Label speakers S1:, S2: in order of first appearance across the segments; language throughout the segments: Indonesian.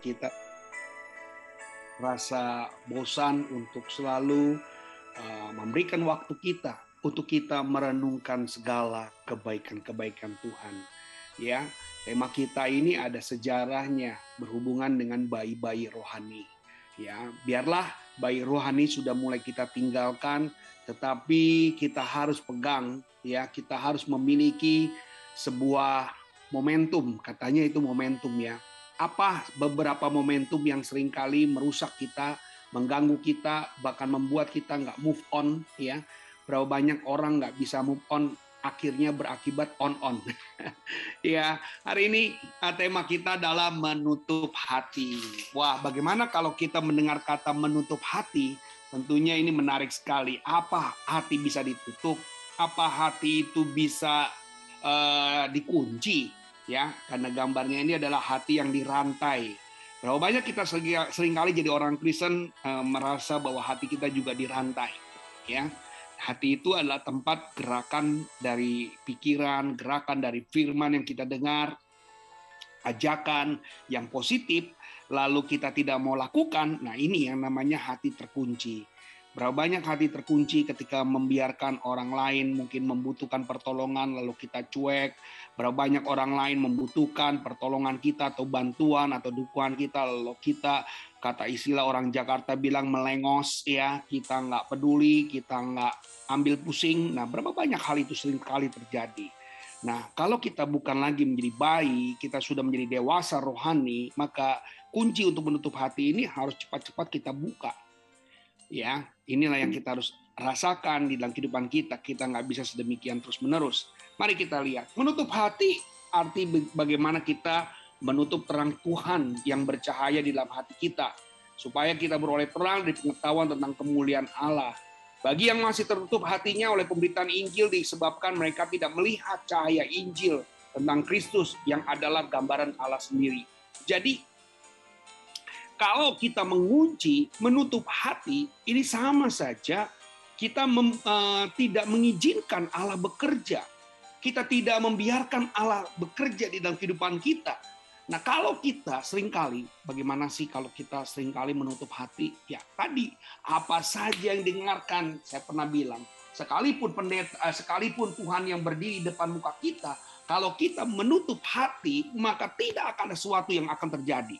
S1: kita rasa bosan untuk selalu uh, memberikan waktu kita untuk kita merenungkan segala kebaikan-kebaikan Tuhan. Ya, tema kita ini ada sejarahnya berhubungan dengan bayi-bayi rohani. Ya, biarlah bayi rohani sudah mulai kita tinggalkan, tetapi kita harus pegang, ya, kita harus memiliki sebuah momentum, katanya itu momentum ya. Apa beberapa momentum yang sering kali merusak kita, mengganggu kita, bahkan membuat kita nggak move on ya. Berapa banyak orang nggak bisa move on, akhirnya berakibat on-on. ya, hari ini uh, tema kita adalah menutup hati. Wah, bagaimana kalau kita mendengar kata menutup hati? Tentunya ini menarik sekali. Apa hati bisa ditutup? Apa hati itu bisa uh, dikunci? Ya karena gambarnya ini adalah hati yang dirantai. Berapa banyak kita sering kali jadi orang Kristen uh, merasa bahwa hati kita juga dirantai, ya. Hati itu adalah tempat gerakan dari pikiran, gerakan dari firman yang kita dengar, ajakan yang positif, lalu kita tidak mau lakukan. Nah, ini yang namanya hati terkunci. Berapa banyak hati terkunci ketika membiarkan orang lain mungkin membutuhkan pertolongan lalu kita cuek. Berapa banyak orang lain membutuhkan pertolongan kita atau bantuan atau dukungan kita lalu kita kata istilah orang Jakarta bilang melengos ya kita nggak peduli kita nggak ambil pusing. Nah berapa banyak hal itu sering kali terjadi. Nah kalau kita bukan lagi menjadi bayi kita sudah menjadi dewasa rohani maka kunci untuk menutup hati ini harus cepat-cepat kita buka ya inilah yang kita harus rasakan di dalam kehidupan kita. Kita nggak bisa sedemikian terus menerus mari kita lihat. Menutup hati arti bagaimana kita menutup terang Tuhan yang bercahaya di dalam hati kita. Supaya kita beroleh terang dari pengetahuan tentang kemuliaan Allah. Bagi yang masih tertutup hatinya oleh pemberitaan Injil disebabkan mereka tidak melihat cahaya Injil tentang Kristus yang adalah gambaran Allah sendiri. Jadi kalau kita mengunci, menutup hati, ini sama saja kita mem, uh, tidak mengizinkan Allah bekerja. Kita tidak membiarkan Allah bekerja di dalam kehidupan kita. Nah, kalau kita sering kali, bagaimana sih kalau kita sering kali menutup hati? Ya, tadi apa saja yang dengarkan, saya pernah bilang, sekalipun pendeta, eh, sekalipun Tuhan yang berdiri di depan muka kita, kalau kita menutup hati, maka tidak akan ada sesuatu yang akan terjadi.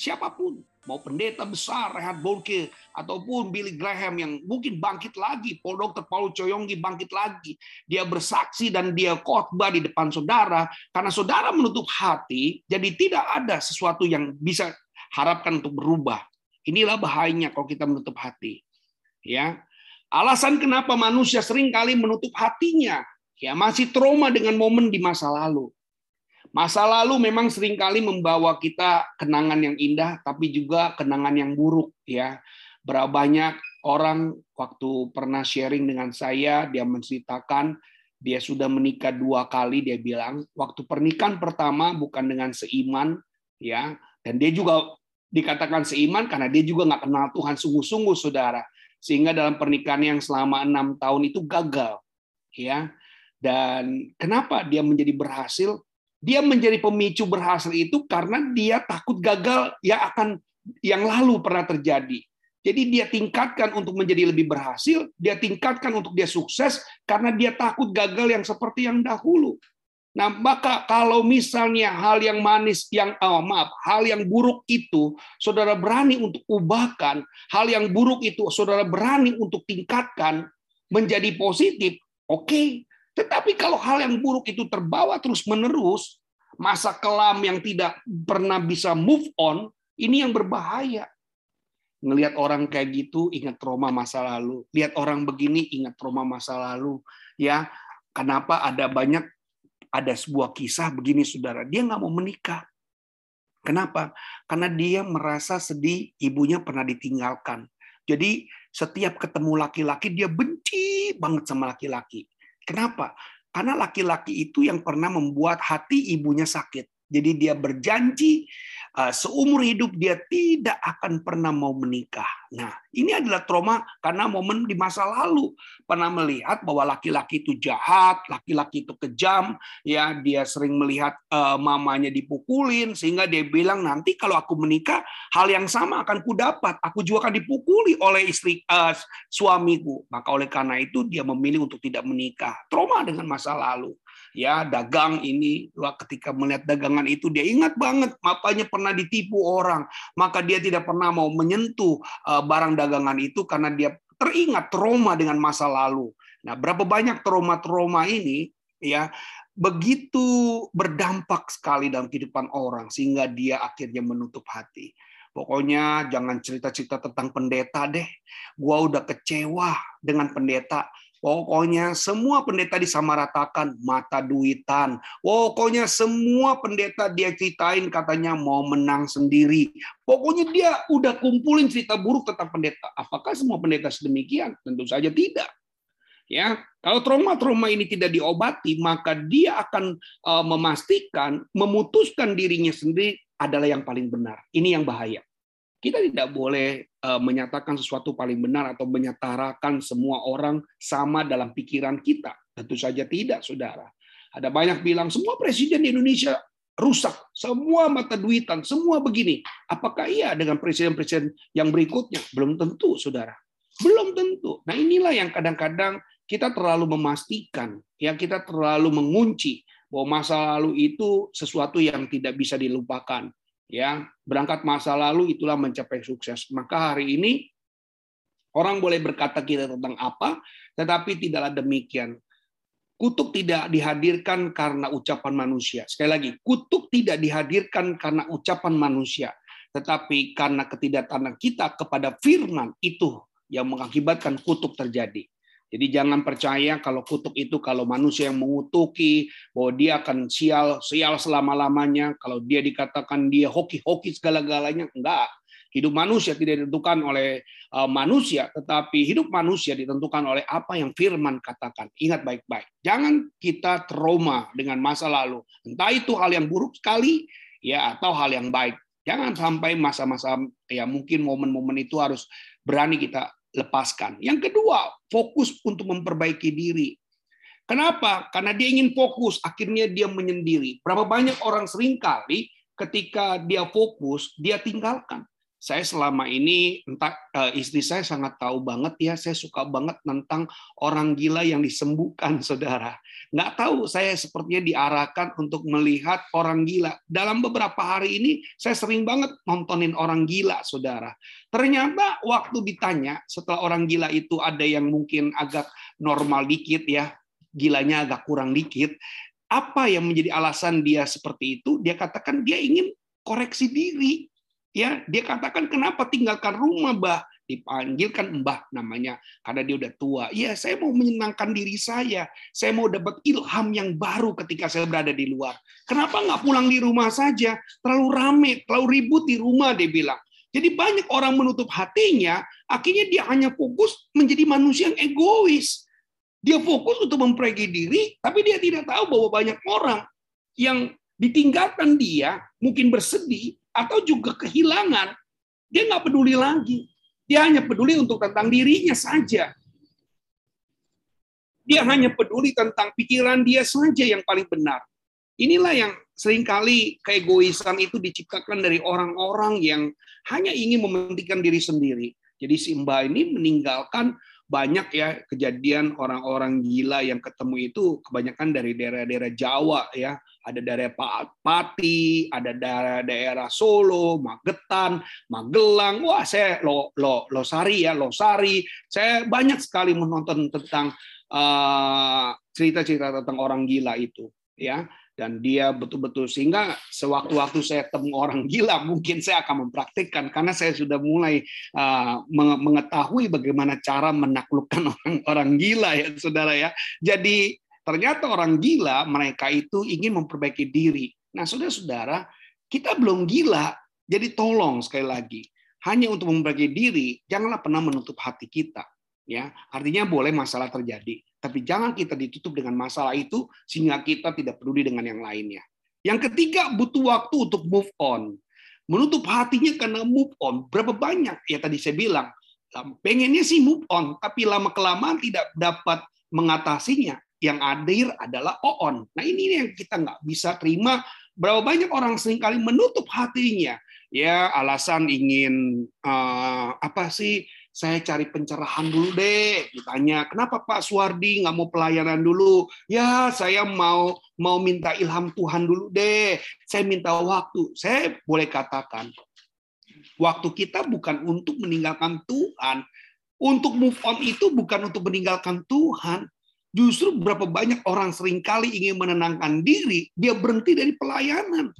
S1: Siapa pun, mau pendeta besar Rehat Bolke ataupun Billy Graham yang mungkin bangkit lagi, Paul Dr. Paul Coyonggi bangkit lagi, dia bersaksi dan dia khotbah di depan saudara karena saudara menutup hati, jadi tidak ada sesuatu yang bisa harapkan untuk berubah. Inilah bahayanya kalau kita menutup hati. Ya. Alasan kenapa manusia sering kali menutup hatinya, ya masih trauma dengan momen di masa lalu. Masa lalu memang sering kali membawa kita kenangan yang indah, tapi juga kenangan yang buruk. ya. Berapa banyak orang waktu pernah sharing dengan saya, dia menceritakan dia sudah menikah dua kali, dia bilang waktu pernikahan pertama bukan dengan seiman, ya, dan dia juga dikatakan seiman karena dia juga nggak kenal Tuhan sungguh-sungguh, saudara, sehingga dalam pernikahan yang selama enam tahun itu gagal, ya. Dan kenapa dia menjadi berhasil? Dia menjadi pemicu berhasil itu karena dia takut gagal yang akan yang lalu pernah terjadi. Jadi dia tingkatkan untuk menjadi lebih berhasil, dia tingkatkan untuk dia sukses karena dia takut gagal yang seperti yang dahulu. Nah, maka kalau misalnya hal yang manis yang oh, maaf, hal yang buruk itu saudara berani untuk ubahkan, hal yang buruk itu saudara berani untuk tingkatkan menjadi positif, oke. Okay. Tetapi kalau hal yang buruk itu terbawa terus-menerus, masa kelam yang tidak pernah bisa move on, ini yang berbahaya. Ngelihat orang kayak gitu, ingat trauma masa lalu. Lihat orang begini, ingat trauma masa lalu. Ya, kenapa ada banyak ada sebuah kisah begini, saudara. Dia nggak mau menikah. Kenapa? Karena dia merasa sedih, ibunya pernah ditinggalkan. Jadi setiap ketemu laki-laki dia benci banget sama laki-laki. Kenapa? Karena laki-laki itu yang pernah membuat hati ibunya sakit. Jadi dia berjanji uh, seumur hidup dia tidak akan pernah mau menikah. Nah, ini adalah trauma karena momen di masa lalu pernah melihat bahwa laki-laki itu jahat, laki-laki itu kejam, ya dia sering melihat uh, mamanya dipukulin sehingga dia bilang nanti kalau aku menikah hal yang sama akan ku dapat, aku juga akan dipukuli oleh istri uh, suamiku. Maka oleh karena itu dia memilih untuk tidak menikah. Trauma dengan masa lalu ya dagang ini ketika melihat dagangan itu dia ingat banget papanya pernah ditipu orang maka dia tidak pernah mau menyentuh eh, barang dagangan itu karena dia teringat trauma dengan masa lalu nah berapa banyak trauma-trauma ini ya begitu berdampak sekali dalam kehidupan orang sehingga dia akhirnya menutup hati Pokoknya jangan cerita-cerita tentang pendeta deh. Gua udah kecewa dengan pendeta. Pokoknya semua pendeta disamaratakan, mata duitan. Pokoknya semua pendeta dia ceritain katanya mau menang sendiri. Pokoknya dia udah kumpulin cerita buruk tentang pendeta. Apakah semua pendeta sedemikian? Tentu saja tidak. Ya, kalau trauma-trauma ini tidak diobati, maka dia akan uh, memastikan memutuskan dirinya sendiri adalah yang paling benar. Ini yang bahaya. Kita tidak boleh eh, menyatakan sesuatu paling benar atau menyetarakan semua orang sama dalam pikiran kita. Tentu saja tidak, saudara. Ada banyak bilang semua presiden di Indonesia rusak, semua mata duitan, semua begini. Apakah iya dengan presiden-presiden yang berikutnya? Belum tentu, saudara. Belum tentu. Nah inilah yang kadang-kadang kita terlalu memastikan, ya kita terlalu mengunci bahwa masa lalu itu sesuatu yang tidak bisa dilupakan ya berangkat masa lalu itulah mencapai sukses. Maka hari ini orang boleh berkata kita tentang apa tetapi tidaklah demikian. Kutuk tidak dihadirkan karena ucapan manusia. Sekali lagi kutuk tidak dihadirkan karena ucapan manusia tetapi karena ketidaktaatan kita kepada firman itu yang mengakibatkan kutuk terjadi jadi jangan percaya kalau kutuk itu kalau manusia yang mengutuki bahwa dia akan sial sial selama-lamanya, kalau dia dikatakan dia hoki-hoki segala-galanya, enggak. Hidup manusia tidak ditentukan oleh uh, manusia, tetapi hidup manusia ditentukan oleh apa yang firman katakan. Ingat baik-baik. Jangan kita trauma dengan masa lalu. Entah itu hal yang buruk sekali ya atau hal yang baik. Jangan sampai masa-masa ya mungkin momen-momen itu harus berani kita lepaskan. Yang kedua, fokus untuk memperbaiki diri. Kenapa? Karena dia ingin fokus, akhirnya dia menyendiri. Berapa banyak orang sering kali ketika dia fokus, dia tinggalkan saya selama ini entah eh, istri saya sangat tahu banget ya saya suka banget tentang orang gila yang disembuhkan saudara. Nggak tahu saya sepertinya diarahkan untuk melihat orang gila. Dalam beberapa hari ini saya sering banget nontonin orang gila saudara. Ternyata waktu ditanya setelah orang gila itu ada yang mungkin agak normal dikit ya gilanya agak kurang dikit apa yang menjadi alasan dia seperti itu? Dia katakan dia ingin koreksi diri Ya, dia katakan kenapa tinggalkan rumah, Mbah? Dipanggilkan Mbah namanya karena dia udah tua. Ya, saya mau menyenangkan diri saya. Saya mau dapat ilham yang baru ketika saya berada di luar. Kenapa nggak pulang di rumah saja? Terlalu rame, terlalu ribut di rumah, dia bilang. Jadi banyak orang menutup hatinya, akhirnya dia hanya fokus menjadi manusia yang egois. Dia fokus untuk memperbaiki diri, tapi dia tidak tahu bahwa banyak orang yang ditinggalkan dia, mungkin bersedih, atau juga kehilangan, dia nggak peduli lagi. Dia hanya peduli untuk tentang dirinya saja. Dia hanya peduli tentang pikiran dia saja yang paling benar. Inilah yang sering kali keegoisan itu diciptakan dari orang-orang yang hanya ingin mementingkan diri sendiri. Jadi si Mbak ini meninggalkan banyak ya kejadian orang-orang gila yang ketemu itu kebanyakan dari daerah-daerah Jawa ya ada daerah Pati, ada daerah daerah Solo, Magetan, Magelang. Wah, saya lo lo Losari ya, Losari. Saya banyak sekali menonton tentang eh, cerita-cerita uh, tentang orang gila itu, ya. Dan dia betul-betul sehingga sewaktu-waktu saya temu orang gila, mungkin saya akan mempraktikkan karena saya sudah mulai uh, mengetahui bagaimana cara menaklukkan orang-orang gila ya, saudara ya. Jadi Ternyata orang gila mereka itu ingin memperbaiki diri. Nah, saudara-saudara, kita belum gila, jadi tolong sekali lagi, hanya untuk memperbaiki diri, janganlah pernah menutup hati kita. Ya, artinya boleh masalah terjadi, tapi jangan kita ditutup dengan masalah itu sehingga kita tidak peduli dengan yang lainnya. Yang ketiga, butuh waktu untuk move on. Menutup hatinya karena move on. Berapa banyak? Ya tadi saya bilang, pengennya sih move on, tapi lama-kelamaan tidak dapat mengatasinya. Yang hadir adalah on. Nah ini yang kita nggak bisa terima. Berapa banyak orang sering kali menutup hatinya. Ya alasan ingin uh, apa sih saya cari pencerahan dulu deh. Ditanya, kenapa Pak Suwardi nggak mau pelayanan dulu? Ya, saya mau mau minta ilham Tuhan dulu deh. Saya minta waktu. Saya boleh katakan, waktu kita bukan untuk meninggalkan Tuhan. Untuk move on itu bukan untuk meninggalkan Tuhan. Justru berapa banyak orang sering kali ingin menenangkan diri, dia berhenti dari pelayanan.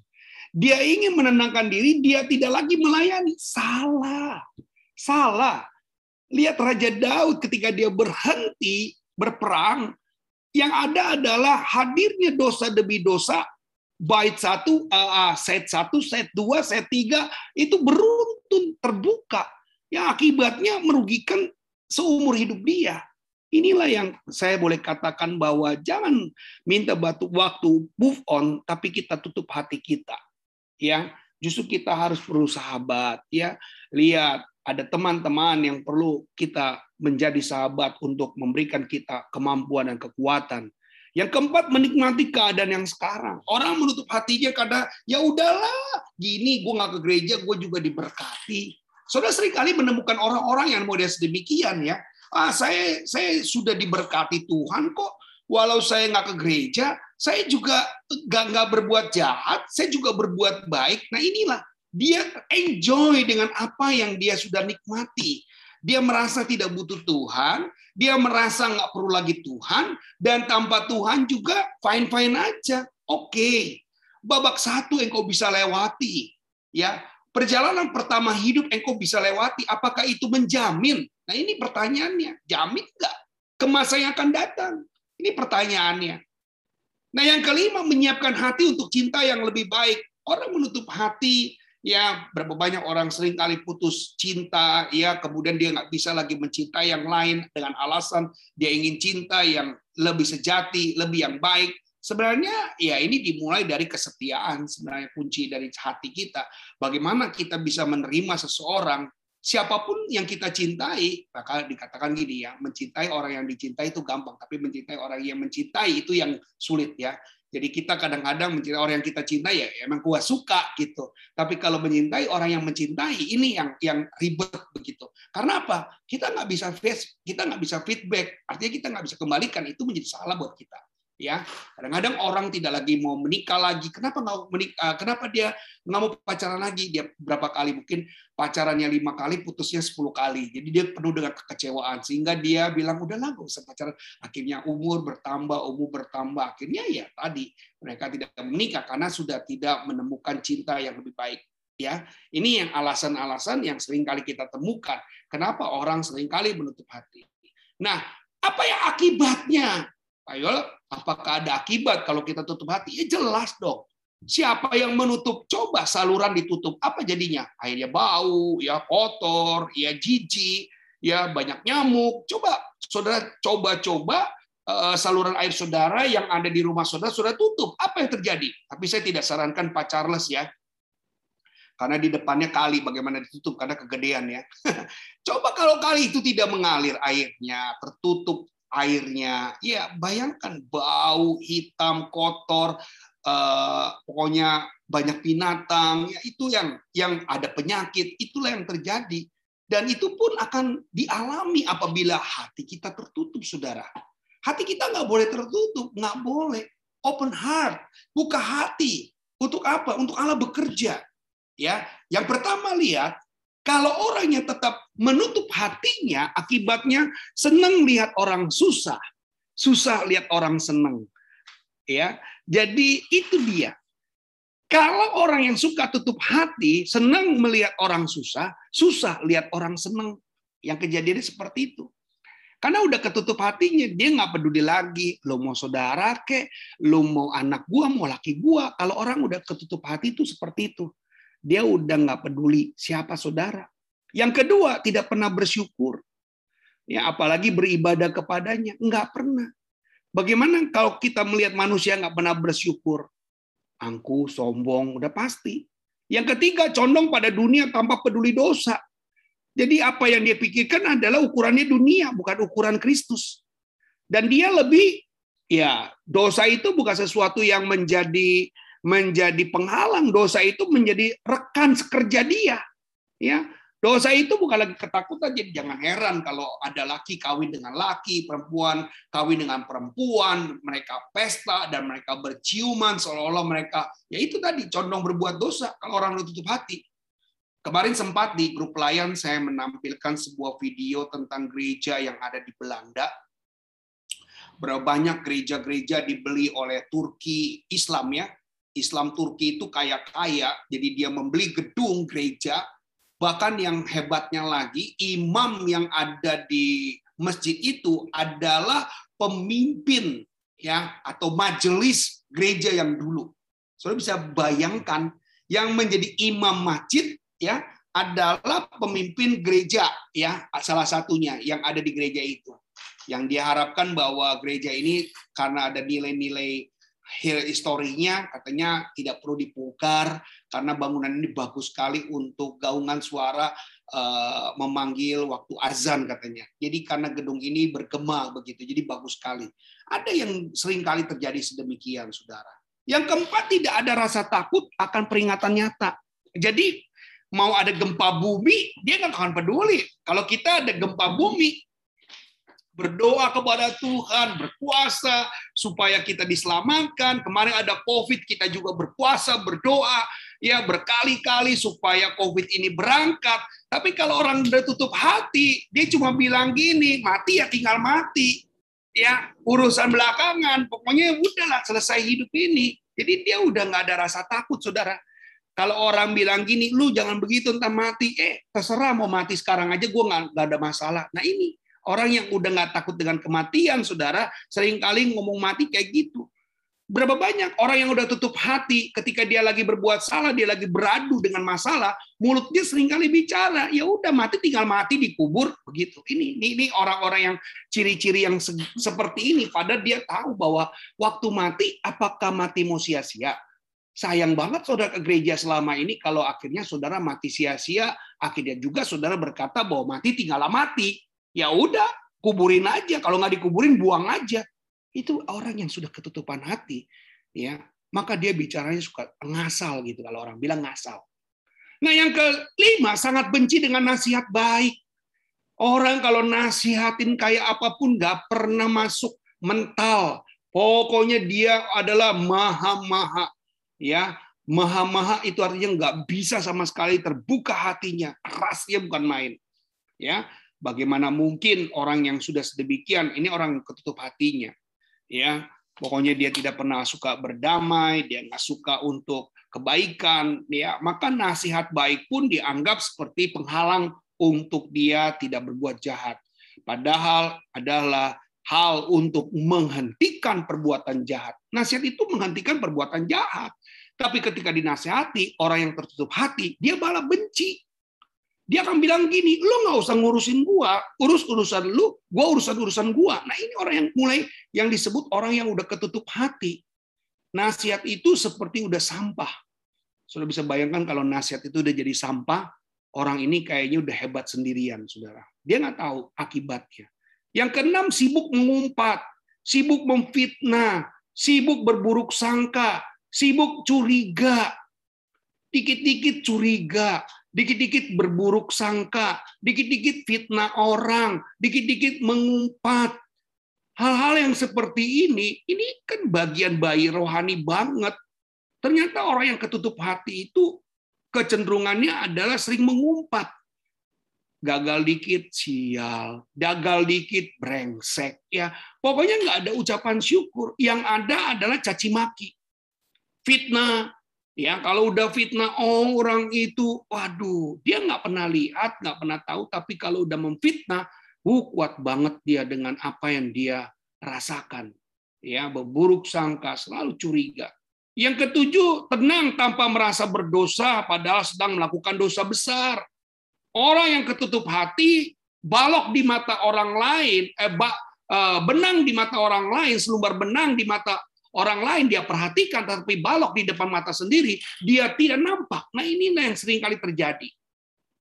S1: Dia ingin menenangkan diri, dia tidak lagi melayani. Salah. Salah. Lihat Raja Daud ketika dia berhenti berperang, yang ada adalah hadirnya dosa demi dosa. Bait satu, uh, set satu, set dua, set tiga itu beruntun terbuka. Yang akibatnya merugikan seumur hidup dia. Inilah yang saya boleh katakan bahwa jangan minta batu waktu move on, tapi kita tutup hati kita. Ya, justru kita harus bersahabat. Ya, lihat ada teman-teman yang perlu kita menjadi sahabat untuk memberikan kita kemampuan dan kekuatan. Yang keempat, menikmati keadaan yang sekarang. Orang menutup hatinya karena ya udahlah, gini gue nggak ke gereja, gue juga diberkati. Saudara sering kali menemukan orang-orang yang model sedemikian ya. Ah, saya saya sudah diberkati Tuhan kok. Walau saya nggak ke gereja, saya juga nggak nggak berbuat jahat, saya juga berbuat baik. Nah inilah dia enjoy dengan apa yang dia sudah nikmati. Dia merasa tidak butuh Tuhan, dia merasa nggak perlu lagi Tuhan, dan tanpa Tuhan juga fine-fine aja. Oke, okay. babak satu engkau bisa lewati. ya Perjalanan pertama hidup engkau bisa lewati. Apakah itu menjamin? Nah ini pertanyaannya. Jamin nggak? Ke yang akan datang. Ini pertanyaannya. Nah yang kelima, menyiapkan hati untuk cinta yang lebih baik. Orang menutup hati ya berapa banyak orang sering kali putus cinta ya kemudian dia nggak bisa lagi mencintai yang lain dengan alasan dia ingin cinta yang lebih sejati lebih yang baik. Sebenarnya ya ini dimulai dari kesetiaan sebenarnya kunci dari hati kita. Bagaimana kita bisa menerima seseorang siapa pun yang kita cintai maka dikatakan gini ya mencintai orang yang dicintai itu gampang tapi mencintai orang yang mencintai itu yang sulit ya jadi kita kadang-kadang mencintai orang yang kita cintai ya emang gua suka gitu. Tapi kalau mencintai orang yang mencintai ini yang yang ribet begitu. Karena apa? Kita nggak bisa face, kita nggak bisa feedback. Artinya kita nggak bisa kembalikan itu menjadi salah buat kita ya kadang-kadang orang tidak lagi mau menikah lagi. Kenapa nggak menikah eh, kenapa dia nggak mau pacaran lagi? Dia berapa kali? Mungkin pacarannya lima kali putusnya sepuluh kali. Jadi dia penuh dengan kekecewaan. Sehingga dia bilang udah lah usah pacaran. Akhirnya umur bertambah umur bertambah. Akhirnya ya tadi mereka tidak menikah karena sudah tidak menemukan cinta yang lebih baik. Ya ini yang alasan-alasan yang sering kali kita temukan. Kenapa orang sering kali menutup hati? Nah apa yang akibatnya Ayo, apakah ada akibat kalau kita tutup hati? Ya jelas dong. Siapa yang menutup? Coba saluran ditutup. Apa jadinya? Airnya bau, ya kotor, ya jijik, ya banyak nyamuk. Coba saudara coba-coba eh, saluran air saudara yang ada di rumah saudara sudah tutup. Apa yang terjadi? Tapi saya tidak sarankan Pak Charles ya. Karena di depannya kali bagaimana ditutup karena kegedean ya. Coba kalau kali itu tidak mengalir airnya, tertutup airnya. Ya, bayangkan bau hitam, kotor, eh, pokoknya banyak binatang. Ya, itu yang yang ada penyakit. Itulah yang terjadi. Dan itu pun akan dialami apabila hati kita tertutup, saudara. Hati kita nggak boleh tertutup, nggak boleh. Open heart, buka hati. Untuk apa? Untuk Allah bekerja. Ya, yang pertama lihat kalau orangnya tetap menutup hatinya, akibatnya senang lihat orang susah, susah lihat orang senang. Ya, jadi itu dia. Kalau orang yang suka tutup hati, senang melihat orang susah, susah lihat orang senang. Yang kejadiannya seperti itu. Karena udah ketutup hatinya, dia nggak peduli lagi. Lo mau saudara ke, lo mau anak gua, mau laki gua. Kalau orang udah ketutup hati itu seperti itu dia udah nggak peduli siapa saudara. Yang kedua, tidak pernah bersyukur. Ya, apalagi beribadah kepadanya, nggak pernah. Bagaimana kalau kita melihat manusia nggak pernah bersyukur? angku, sombong, udah pasti. Yang ketiga, condong pada dunia tanpa peduli dosa. Jadi apa yang dia pikirkan adalah ukurannya dunia, bukan ukuran Kristus. Dan dia lebih, ya dosa itu bukan sesuatu yang menjadi menjadi penghalang. Dosa itu menjadi rekan sekerja dia. Ya, Dosa itu bukan lagi ketakutan, jadi jangan heran kalau ada laki kawin dengan laki, perempuan kawin dengan perempuan, mereka pesta dan mereka berciuman seolah-olah mereka, ya itu tadi condong berbuat dosa kalau orang tutup hati. Kemarin sempat di grup pelayan saya menampilkan sebuah video tentang gereja yang ada di Belanda. Berapa banyak gereja-gereja dibeli oleh Turki Islam ya. Islam Turki itu kaya-kaya, jadi dia membeli gedung gereja, Bahkan yang hebatnya lagi, imam yang ada di masjid itu adalah pemimpin ya atau majelis gereja yang dulu. Saudara bisa bayangkan yang menjadi imam masjid ya adalah pemimpin gereja ya salah satunya yang ada di gereja itu. Yang diharapkan bahwa gereja ini karena ada nilai-nilai historinya katanya tidak perlu dibongkar karena bangunan ini bagus sekali untuk gaungan suara uh, memanggil waktu azan katanya. Jadi karena gedung ini bergema begitu, jadi bagus sekali. Ada yang sering kali terjadi sedemikian, saudara. Yang keempat tidak ada rasa takut akan peringatan nyata. Jadi mau ada gempa bumi, dia nggak akan peduli. Kalau kita ada gempa bumi, berdoa kepada Tuhan, berpuasa supaya kita diselamatkan. Kemarin ada COVID, kita juga berpuasa, berdoa, ya berkali-kali supaya COVID ini berangkat. Tapi kalau orang udah tutup hati, dia cuma bilang gini, mati ya tinggal mati. Ya, urusan belakangan, pokoknya udahlah selesai hidup ini. Jadi dia udah nggak ada rasa takut, saudara. Kalau orang bilang gini, lu jangan begitu entah mati. Eh, terserah mau mati sekarang aja, gue nggak ada masalah. Nah ini Orang yang udah nggak takut dengan kematian, saudara, sering kali ngomong mati kayak gitu. Berapa banyak orang yang udah tutup hati ketika dia lagi berbuat salah, dia lagi beradu dengan masalah, mulutnya sering kali bicara, ya udah mati tinggal mati dikubur begitu. Ini ini, orang-orang yang ciri-ciri yang se seperti ini, padahal dia tahu bahwa waktu mati apakah mati mau sia-sia? Sayang banget saudara ke gereja selama ini kalau akhirnya saudara mati sia-sia, akhirnya juga saudara berkata bahwa mati tinggallah mati ya udah kuburin aja kalau nggak dikuburin buang aja itu orang yang sudah ketutupan hati ya. Maka dia bicaranya suka ngasal gitu kalau orang bilang ngasal. Nah yang kelima sangat benci dengan nasihat baik. Orang kalau nasihatin kayak apa pun nggak pernah masuk mental. Pokoknya dia adalah maha-maha ya. Maha-maha itu artinya nggak bisa sama sekali terbuka hatinya. Kerasnya bukan main ya. Bagaimana mungkin orang yang sudah sedemikian ini orang ketutup hatinya, ya pokoknya dia tidak pernah suka berdamai, dia nggak suka untuk kebaikan, ya maka nasihat baik pun dianggap seperti penghalang untuk dia tidak berbuat jahat. Padahal adalah hal untuk menghentikan perbuatan jahat. Nasihat itu menghentikan perbuatan jahat. Tapi ketika dinasihati, orang yang tertutup hati, dia malah benci. Dia akan bilang gini, lu nggak usah ngurusin gua, urus urusan lu, gua urusan urusan gua. Nah ini orang yang mulai yang disebut orang yang udah ketutup hati. Nasihat itu seperti udah sampah. Sudah bisa bayangkan kalau nasihat itu udah jadi sampah, orang ini kayaknya udah hebat sendirian, saudara. Dia nggak tahu akibatnya. Yang keenam sibuk mengumpat, sibuk memfitnah, sibuk berburuk sangka, sibuk curiga, dikit-dikit curiga, dikit-dikit berburuk sangka, dikit-dikit fitnah orang, dikit-dikit mengumpat. Hal-hal yang seperti ini, ini kan bagian bayi rohani banget. Ternyata orang yang ketutup hati itu kecenderungannya adalah sering mengumpat. Gagal dikit sial, gagal dikit brengsek ya. Pokoknya nggak ada ucapan syukur. Yang ada adalah caci maki. Fitnah, Ya, kalau udah fitnah orang itu, waduh, dia nggak pernah lihat, nggak pernah tahu, tapi kalau udah memfitnah, uh, kuat banget dia dengan apa yang dia rasakan. Ya, berburuk sangka, selalu curiga. Yang ketujuh, tenang tanpa merasa berdosa, padahal sedang melakukan dosa besar. Orang yang ketutup hati, balok di mata orang lain, eh, eh benang di mata orang lain, selumbar benang di mata Orang lain dia perhatikan, tapi balok di depan mata sendiri, dia tidak nampak. Nah inilah yang sering kali terjadi.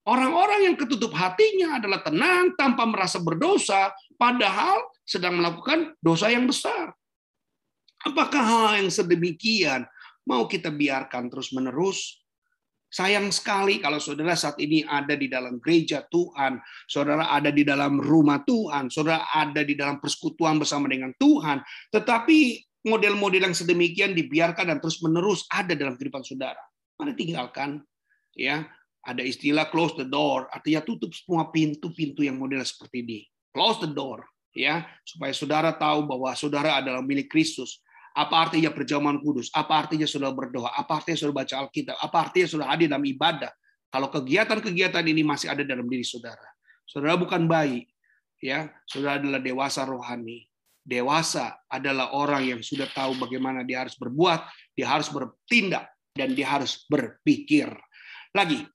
S1: Orang-orang yang ketutup hatinya adalah tenang tanpa merasa berdosa, padahal sedang melakukan dosa yang besar. Apakah hal yang sedemikian mau kita biarkan terus-menerus? Sayang sekali kalau saudara saat ini ada di dalam gereja Tuhan, saudara ada di dalam rumah Tuhan, saudara ada di dalam persekutuan bersama dengan Tuhan, tetapi model-model yang sedemikian dibiarkan dan terus-menerus ada dalam kehidupan saudara. Mana tinggalkan, ya. Ada istilah close the door, artinya tutup semua pintu-pintu yang model seperti ini. Close the door, ya, supaya saudara tahu bahwa saudara adalah milik Kristus. Apa artinya perjamuan kudus? Apa artinya saudara berdoa? Apa artinya saudara baca Alkitab? Apa artinya saudara hadir dalam ibadah? Kalau kegiatan-kegiatan ini masih ada dalam diri saudara. Saudara bukan bayi, ya. Saudara adalah dewasa rohani Dewasa adalah orang yang sudah tahu bagaimana dia harus berbuat, dia harus bertindak, dan dia harus berpikir. Lagi,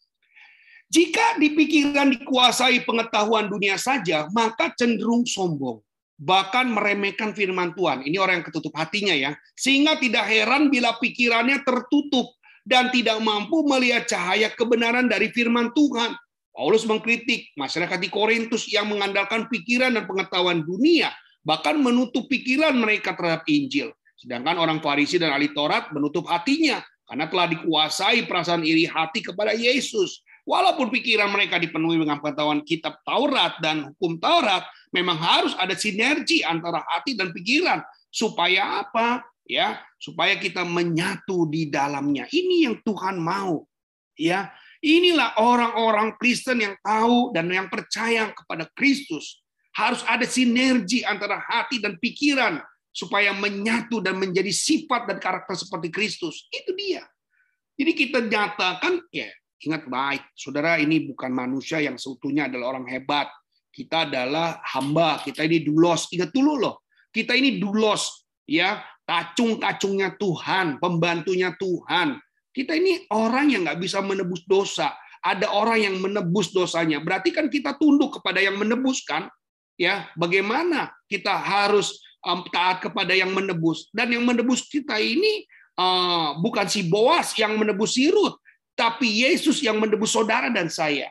S1: jika di pikiran dikuasai pengetahuan dunia saja, maka cenderung sombong, bahkan meremehkan firman Tuhan. Ini orang yang ketutup hatinya ya, sehingga tidak heran bila pikirannya tertutup dan tidak mampu melihat cahaya kebenaran dari firman Tuhan. Paulus mengkritik masyarakat di Korintus yang mengandalkan pikiran dan pengetahuan dunia bahkan menutup pikiran mereka terhadap Injil. Sedangkan orang Farisi dan ahli Taurat menutup hatinya karena telah dikuasai perasaan iri hati kepada Yesus. Walaupun pikiran mereka dipenuhi dengan pengetahuan kitab Taurat dan hukum Taurat, memang harus ada sinergi antara hati dan pikiran supaya apa? Ya, supaya kita menyatu di dalamnya. Ini yang Tuhan mau. Ya, inilah orang-orang Kristen yang tahu dan yang percaya kepada Kristus harus ada sinergi antara hati dan pikiran supaya menyatu dan menjadi sifat dan karakter seperti Kristus. Itu dia. Jadi kita nyatakan, ya ingat baik, saudara ini bukan manusia yang seutuhnya adalah orang hebat. Kita adalah hamba, kita ini dulos. Ingat dulu loh, kita ini dulos, ya kacung-kacungnya Tuhan, pembantunya Tuhan. Kita ini orang yang nggak bisa menebus dosa. Ada orang yang menebus dosanya. Berarti kan kita tunduk kepada yang menebuskan ya bagaimana kita harus um, taat kepada yang menebus? Dan yang menebus kita ini uh, bukan si Boas yang menebus si Ruth tapi Yesus yang menebus saudara dan saya.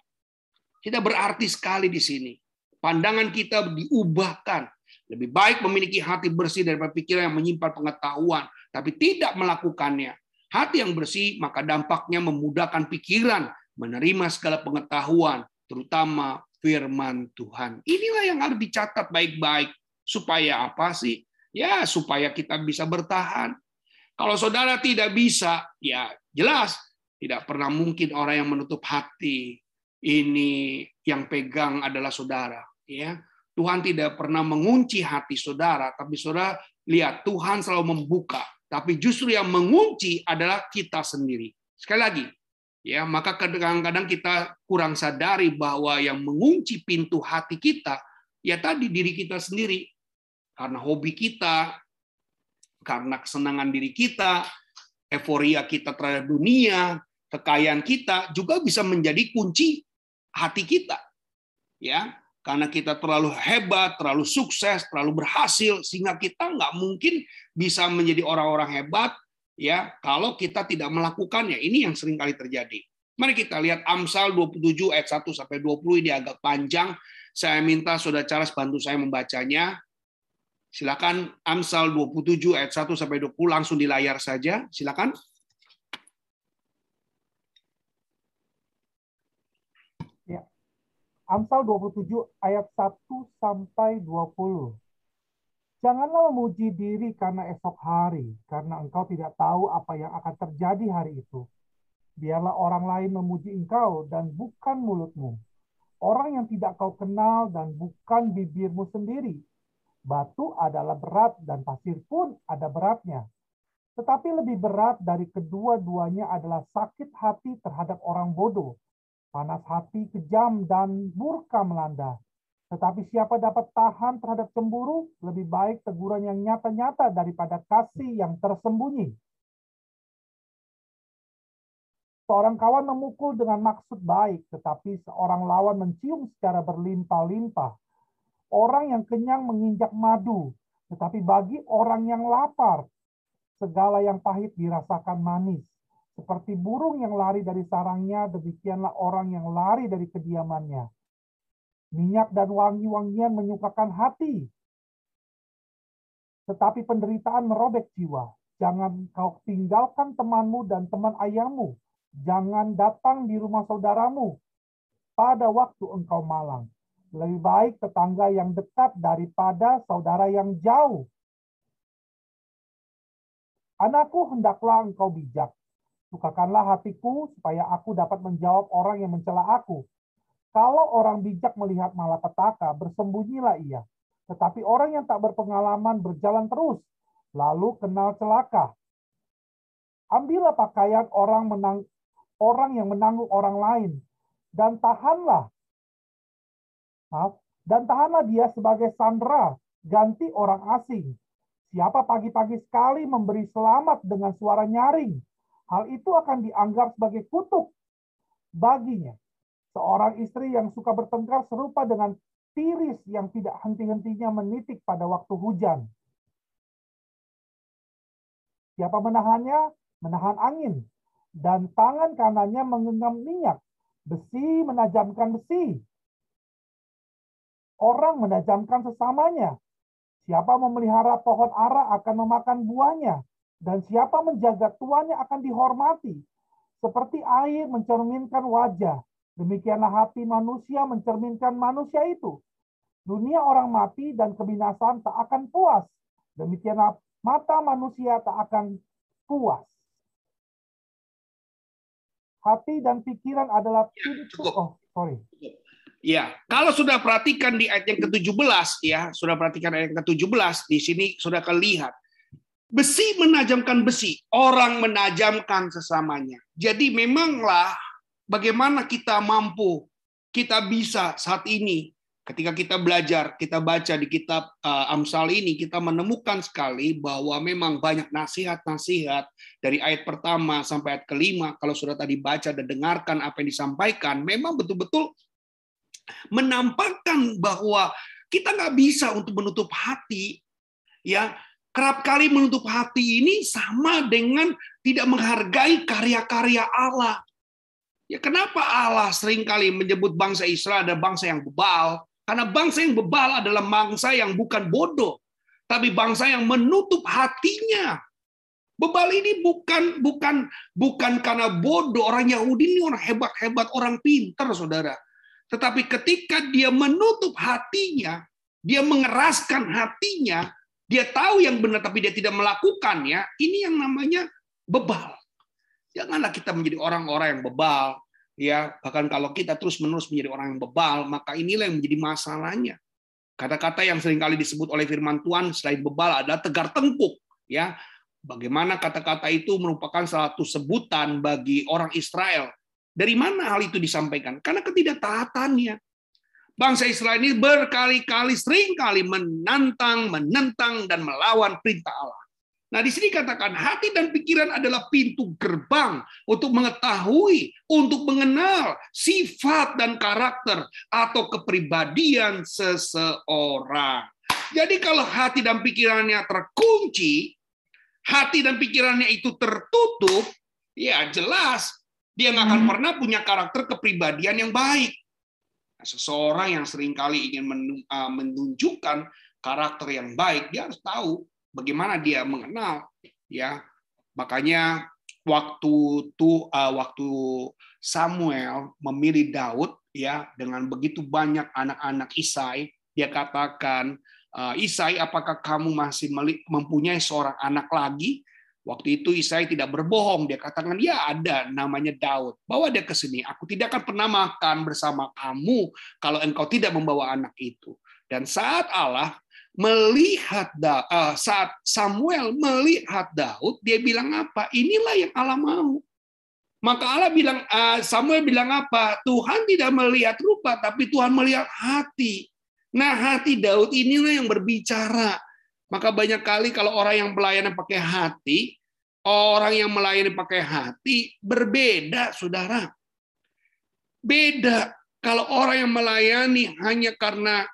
S1: Kita berarti sekali di sini. Pandangan kita diubahkan. Lebih baik memiliki hati bersih daripada pikiran yang menyimpan pengetahuan tapi tidak melakukannya. Hati yang bersih maka dampaknya memudahkan pikiran menerima segala pengetahuan terutama firman Tuhan. Inilah yang harus dicatat baik-baik. Supaya apa sih? Ya, supaya kita bisa bertahan. Kalau saudara tidak bisa, ya jelas tidak pernah mungkin orang yang menutup hati ini yang pegang adalah saudara. Ya, Tuhan tidak pernah mengunci hati saudara, tapi saudara lihat Tuhan selalu membuka. Tapi justru yang mengunci adalah kita sendiri. Sekali lagi, ya maka kadang-kadang kita kurang sadari bahwa yang mengunci pintu hati kita ya tadi diri kita sendiri. Karena hobi kita karena kesenangan diri kita euforia kita terhadap dunia kekayaan kita juga bisa menjadi kunci hati kita. Ya karena kita terlalu hebat, terlalu sukses, terlalu berhasil, sehingga kita nggak mungkin bisa menjadi orang-orang hebat ya kalau kita tidak melakukannya. Ini yang sering kali terjadi. Mari kita lihat Amsal 27 ayat 1 sampai 20 ini agak panjang. Saya minta Saudara Charles bantu saya membacanya. Silakan Amsal 27 ayat 1 sampai 20 langsung di layar saja. Silakan.
S2: Ya. Amsal 27 ayat 1 sampai 20. Janganlah memuji diri karena esok hari, karena engkau tidak tahu apa yang akan terjadi hari itu. Biarlah orang lain memuji engkau dan bukan mulutmu. Orang yang tidak kau kenal dan bukan bibirmu sendiri. Batu adalah berat dan pasir pun ada beratnya. Tetapi lebih berat dari kedua-duanya adalah sakit hati terhadap orang bodoh. Panas hati kejam dan murka melanda tetapi siapa dapat tahan terhadap cemburu, lebih baik teguran yang nyata-nyata daripada kasih yang tersembunyi. Seorang kawan memukul dengan maksud baik, tetapi seorang lawan mencium secara berlimpah-limpah. Orang yang kenyang menginjak madu, tetapi bagi orang yang lapar, segala yang pahit dirasakan manis. Seperti burung yang lari dari sarangnya, demikianlah orang yang lari dari kediamannya. Minyak dan wangi-wangian menyukakan hati, tetapi penderitaan merobek jiwa. Jangan kau tinggalkan temanmu dan teman ayahmu. Jangan datang di rumah saudaramu pada waktu engkau malang. Lebih baik tetangga yang dekat daripada saudara yang jauh. Anakku, hendaklah engkau bijak. Sukakanlah hatiku supaya aku dapat menjawab orang yang mencela aku. Kalau orang bijak melihat malapetaka, bersembunyilah ia. Tetapi orang yang tak berpengalaman berjalan terus, lalu kenal celaka. Ambillah pakaian orang menang, orang yang menanggung orang lain, dan tahanlah. Maaf, dan tahanlah dia sebagai sandera, ganti orang asing. Siapa pagi-pagi sekali memberi selamat dengan suara nyaring, Hal itu akan dianggap sebagai kutuk baginya. Seorang istri yang suka bertengkar serupa dengan tiris yang tidak henti-hentinya menitik pada waktu hujan. Siapa menahannya? Menahan angin. Dan tangan kanannya mengenggam minyak. Besi menajamkan besi. Orang menajamkan sesamanya. Siapa memelihara pohon ara akan memakan buahnya dan siapa menjaga tuannya akan dihormati. Seperti air mencerminkan wajah, demikianlah hati manusia mencerminkan manusia itu. Dunia orang mati dan kebinasan tak akan puas. Demikianlah mata manusia tak akan puas. Hati dan pikiran adalah
S1: ya,
S2: pintu. Oh, sorry.
S1: Ya, kalau sudah perhatikan di ayat yang ke-17 ya, sudah perhatikan ayat yang ke-17 di sini sudah kelihat Besi menajamkan besi, orang menajamkan sesamanya. Jadi memanglah bagaimana kita mampu, kita bisa saat ini ketika kita belajar, kita baca di kitab uh, Amsal ini, kita menemukan sekali bahwa memang banyak nasihat-nasihat dari ayat pertama sampai ayat kelima, kalau sudah tadi baca dan dengarkan apa yang disampaikan, memang betul-betul menampakkan bahwa kita nggak bisa untuk menutup hati, ya kerap kali menutup hati ini sama dengan tidak menghargai karya-karya Allah. Ya kenapa Allah sering kali menyebut bangsa Israel adalah bangsa yang bebal? Karena bangsa yang bebal adalah bangsa yang bukan bodoh, tapi bangsa yang menutup hatinya. Bebal ini bukan bukan bukan karena bodoh orang Yahudi ini orang hebat-hebat, orang pintar, Saudara. Tetapi ketika dia menutup hatinya, dia mengeraskan hatinya, dia tahu yang benar tapi dia tidak melakukannya, ini yang namanya bebal. Janganlah kita menjadi orang-orang yang bebal, ya. Bahkan kalau kita terus-menerus menjadi orang yang bebal, maka inilah yang menjadi masalahnya. Kata-kata yang sering kali disebut oleh firman Tuhan selain bebal adalah tegar tengkuk, ya. Bagaimana kata-kata itu merupakan satu sebutan bagi orang Israel. Dari mana hal itu disampaikan? Karena ketidaktaatannya. Bangsa Israel ini berkali-kali, sering kali menantang, menentang, dan melawan perintah Allah. Nah, di sini katakan hati dan pikiran adalah pintu gerbang untuk mengetahui, untuk mengenal sifat dan karakter atau kepribadian seseorang. Jadi kalau hati dan pikirannya terkunci, hati dan pikirannya itu tertutup, ya jelas dia nggak akan hmm. pernah punya karakter kepribadian yang baik seseorang yang sering kali ingin uh, menunjukkan karakter yang baik, dia harus tahu bagaimana dia mengenal ya. Makanya waktu tuh uh, waktu Samuel memilih Daud ya dengan begitu banyak anak-anak Isai, dia katakan, uh, Isai, apakah kamu masih mempunyai seorang anak lagi? Waktu itu Isai tidak berbohong, dia katakan dia ada namanya Daud. Bawa dia ke sini, aku tidak akan pernah makan bersama kamu kalau engkau tidak membawa anak itu. Dan saat Allah melihat uh, saat Samuel melihat Daud, dia bilang apa? Inilah yang Allah mau. Maka Allah bilang uh, Samuel bilang apa? Tuhan tidak melihat rupa, tapi Tuhan melihat hati. Nah, hati Daud inilah yang berbicara maka banyak kali kalau orang yang pelayanan pakai hati, orang yang melayani pakai hati berbeda, saudara. Beda kalau orang yang melayani hanya karena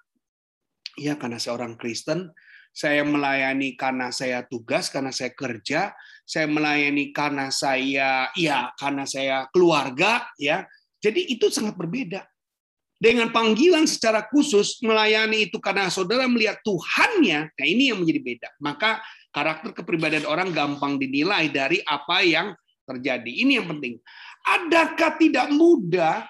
S1: ya karena seorang Kristen, saya melayani karena saya tugas, karena saya kerja, saya melayani karena saya ya karena saya keluarga ya. Jadi itu sangat berbeda. Dengan panggilan secara khusus melayani itu karena saudara melihat Tuhannya, nah ini yang menjadi beda. Maka karakter kepribadian orang gampang dinilai dari apa yang terjadi. Ini yang penting. Adakah tidak mudah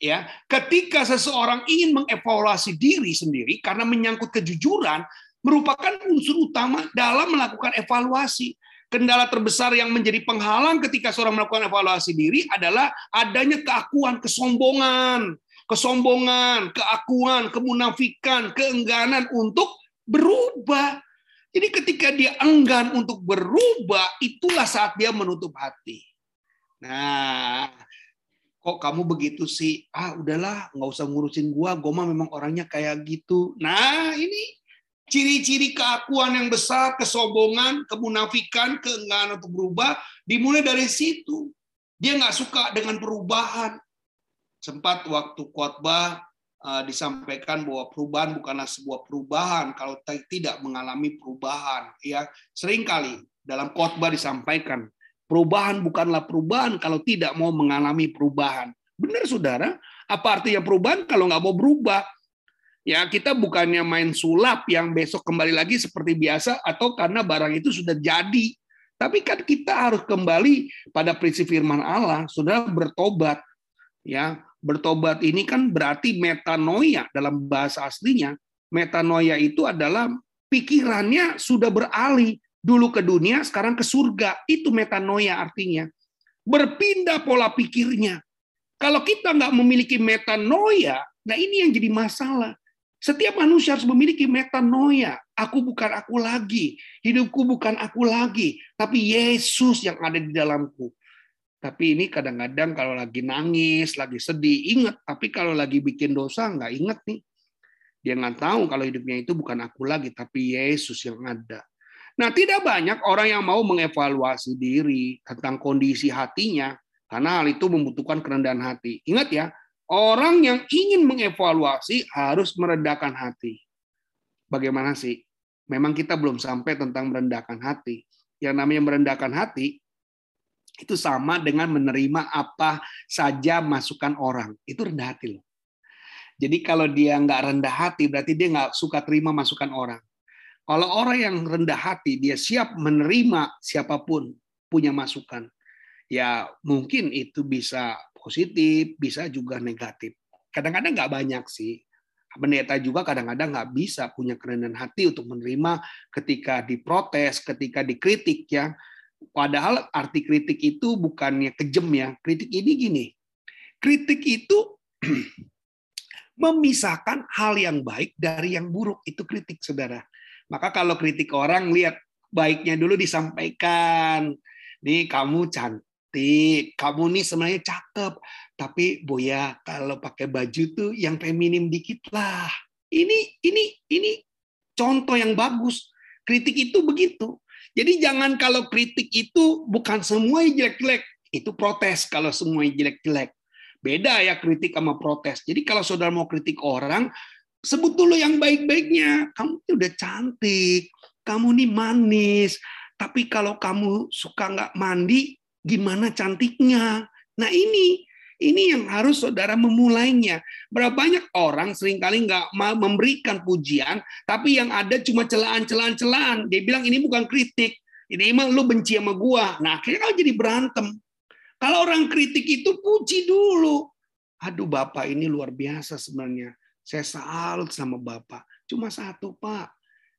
S1: ya ketika seseorang ingin mengevaluasi diri sendiri karena menyangkut kejujuran merupakan unsur utama dalam melakukan evaluasi. Kendala terbesar yang menjadi penghalang ketika seorang melakukan evaluasi diri adalah adanya keakuan, kesombongan, kesombongan, keakuan, kemunafikan, keengganan untuk berubah. Jadi ketika dia enggan untuk berubah, itulah saat dia menutup hati. Nah, kok kamu begitu sih? Ah, udahlah, nggak usah ngurusin gua. Gua mah memang orangnya kayak gitu. Nah, ini ciri-ciri keakuan yang besar, kesombongan, kemunafikan, keengganan untuk berubah, dimulai dari situ. Dia nggak suka dengan perubahan sempat waktu khotbah uh, disampaikan bahwa perubahan bukanlah sebuah perubahan kalau tidak mengalami perubahan ya sering kali dalam khotbah disampaikan perubahan bukanlah perubahan kalau tidak mau mengalami perubahan. Benar saudara? Apa artinya perubahan kalau nggak mau berubah? Ya kita bukannya main sulap yang besok kembali lagi seperti biasa atau karena barang itu sudah jadi. Tapi kan kita harus kembali pada prinsip firman Allah sudah bertobat. Ya bertobat ini kan berarti metanoia dalam bahasa aslinya. Metanoia itu adalah pikirannya sudah beralih dulu ke dunia, sekarang ke surga. Itu metanoia artinya. Berpindah pola pikirnya. Kalau kita nggak memiliki metanoia, nah ini yang jadi masalah. Setiap manusia harus memiliki metanoia. Aku bukan aku lagi. Hidupku bukan aku lagi. Tapi Yesus yang ada di dalamku. Tapi ini kadang-kadang kalau lagi nangis, lagi sedih, ingat. Tapi kalau lagi bikin dosa, nggak ingat nih. Dia nggak tahu kalau hidupnya itu bukan aku lagi, tapi Yesus yang ada. Nah, tidak banyak orang yang mau mengevaluasi diri tentang kondisi hatinya, karena hal itu membutuhkan kerendahan hati. Ingat ya, orang yang ingin mengevaluasi harus meredakan hati. Bagaimana sih? Memang kita belum sampai tentang merendahkan hati. Yang namanya merendahkan hati, itu sama dengan menerima apa saja masukan orang. Itu rendah hati loh. Jadi kalau dia nggak rendah hati, berarti dia nggak suka terima masukan orang. Kalau orang yang rendah hati, dia siap menerima siapa pun punya masukan. Ya mungkin itu bisa positif, bisa juga negatif. Kadang-kadang nggak banyak sih. Pendeta juga kadang-kadang nggak bisa punya kerendahan hati untuk menerima ketika diprotes, ketika dikritik ya Padahal arti kritik itu bukannya kejem ya. Kritik ini gini. Kritik itu memisahkan hal yang baik dari yang buruk. Itu kritik, saudara. Maka kalau kritik orang, lihat baiknya dulu disampaikan. Nih kamu cantik, kamu nih sebenarnya cakep. Tapi Boya kalau pakai baju tuh yang feminim dikit lah. Ini ini ini contoh yang bagus. Kritik itu begitu. Jadi jangan kalau kritik itu bukan semua jelek-jelek, itu protes kalau semua jelek-jelek. Beda ya kritik sama protes. Jadi kalau saudara mau kritik orang, sebut dulu yang baik-baiknya. Kamu udah cantik, kamu nih manis. Tapi kalau kamu suka nggak mandi, gimana cantiknya? Nah ini ini yang harus saudara memulainya. Berapa banyak orang sering kali nggak mau memberikan pujian, tapi yang ada cuma celaan-celaan-celaan. Dia bilang ini bukan kritik, ini emang lu benci sama gua. Nah akhirnya kalau jadi berantem. Kalau orang kritik itu puji dulu. Aduh bapak ini luar biasa sebenarnya. Saya salut sama bapak. Cuma satu pak.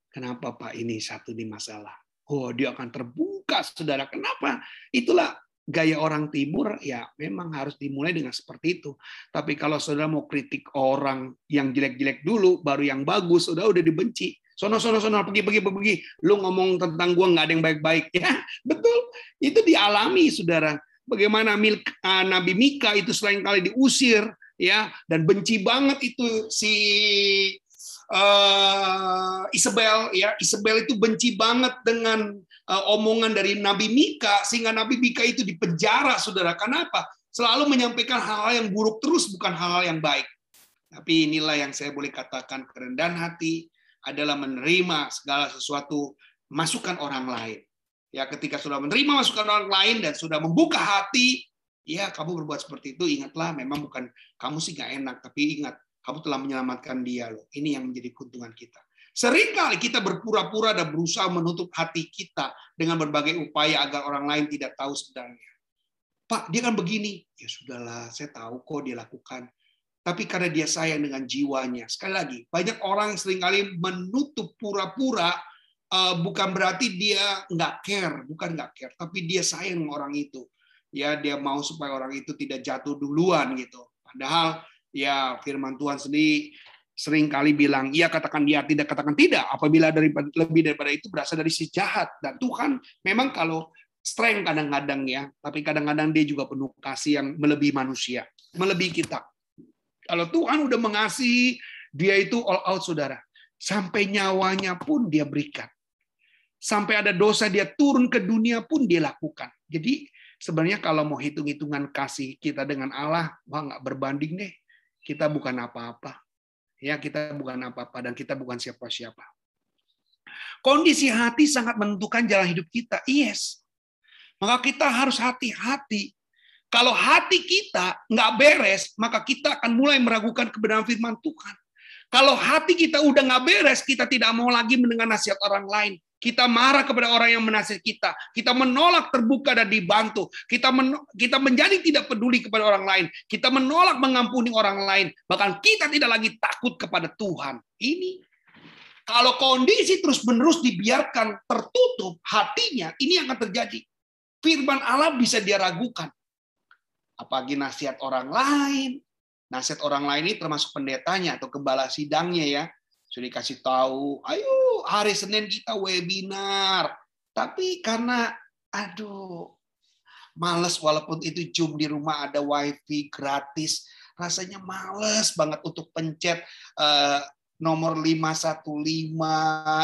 S1: Kenapa pak ini satu di masalah? Oh dia akan terbuka saudara. Kenapa? Itulah gaya orang timur ya memang harus dimulai dengan seperti itu. Tapi kalau saudara mau kritik orang yang jelek-jelek dulu, baru yang bagus, sudah udah dibenci. Sono sono sono pergi pergi pergi. Lu ngomong tentang gua nggak ada yang baik-baik ya. Betul. Itu dialami Saudara. Bagaimana uh, Nabi Mika itu selain kali diusir ya dan benci banget itu si uh, Isabel ya. Isabel itu benci banget dengan uh, omongan dari Nabi Mika sehingga Nabi Mika itu dipenjara Saudara. Kenapa? Selalu menyampaikan hal-hal yang buruk terus bukan hal-hal yang baik. Tapi inilah yang saya boleh katakan kerendahan hati adalah menerima segala sesuatu masukan orang lain. Ya, ketika sudah menerima masukan orang lain dan sudah membuka hati, ya kamu berbuat seperti itu, ingatlah memang bukan kamu sih nggak enak, tapi ingat kamu telah menyelamatkan dia loh. Ini yang menjadi keuntungan kita. Seringkali kita berpura-pura dan berusaha menutup hati kita dengan berbagai upaya agar orang lain tidak tahu sebenarnya. Pak, dia kan begini. Ya sudahlah, saya tahu kok dia lakukan. Tapi karena dia sayang dengan jiwanya. Sekali lagi, banyak orang sering kali menutup pura-pura uh, bukan berarti dia nggak care, bukan nggak care, tapi dia sayang orang itu. Ya, dia mau supaya orang itu tidak jatuh duluan gitu. Padahal ya firman Tuhan sendiri sering kali bilang, iya katakan dia, tidak katakan tidak. Apabila dari, lebih daripada itu berasal dari si jahat. Dan Tuhan memang kalau strength kadang-kadang ya, tapi kadang-kadang dia juga penuh kasih yang melebihi manusia, melebihi kita. Kalau Tuhan udah mengasihi, dia itu all out saudara. Sampai nyawanya pun dia berikan. Sampai ada dosa dia turun ke dunia pun dia lakukan. Jadi sebenarnya kalau mau hitung-hitungan kasih kita dengan Allah, wah nggak berbanding deh. Kita bukan apa-apa. Ya kita bukan apa-apa dan kita bukan siapa-siapa. Kondisi hati sangat menentukan jalan hidup kita. Yes, maka kita harus hati-hati. Kalau hati kita nggak beres, maka kita akan mulai meragukan kebenaran firman Tuhan. Kalau hati kita udah nggak beres, kita tidak mau lagi mendengar nasihat orang lain. Kita marah kepada orang yang menasihat kita. Kita menolak terbuka dan dibantu. Kita men kita menjadi tidak peduli kepada orang lain. Kita menolak mengampuni orang lain. Bahkan kita tidak lagi takut kepada Tuhan. Ini kalau kondisi terus-menerus dibiarkan tertutup hatinya, ini akan terjadi firman Allah bisa dia ragukan. Apalagi nasihat orang lain. Nasihat orang lain ini termasuk pendetanya atau gembala sidangnya ya. Sudah dikasih tahu, ayo hari Senin kita webinar. Tapi karena, aduh, males walaupun itu Zoom di rumah ada wifi gratis, rasanya males banget untuk pencet uh, nomor 515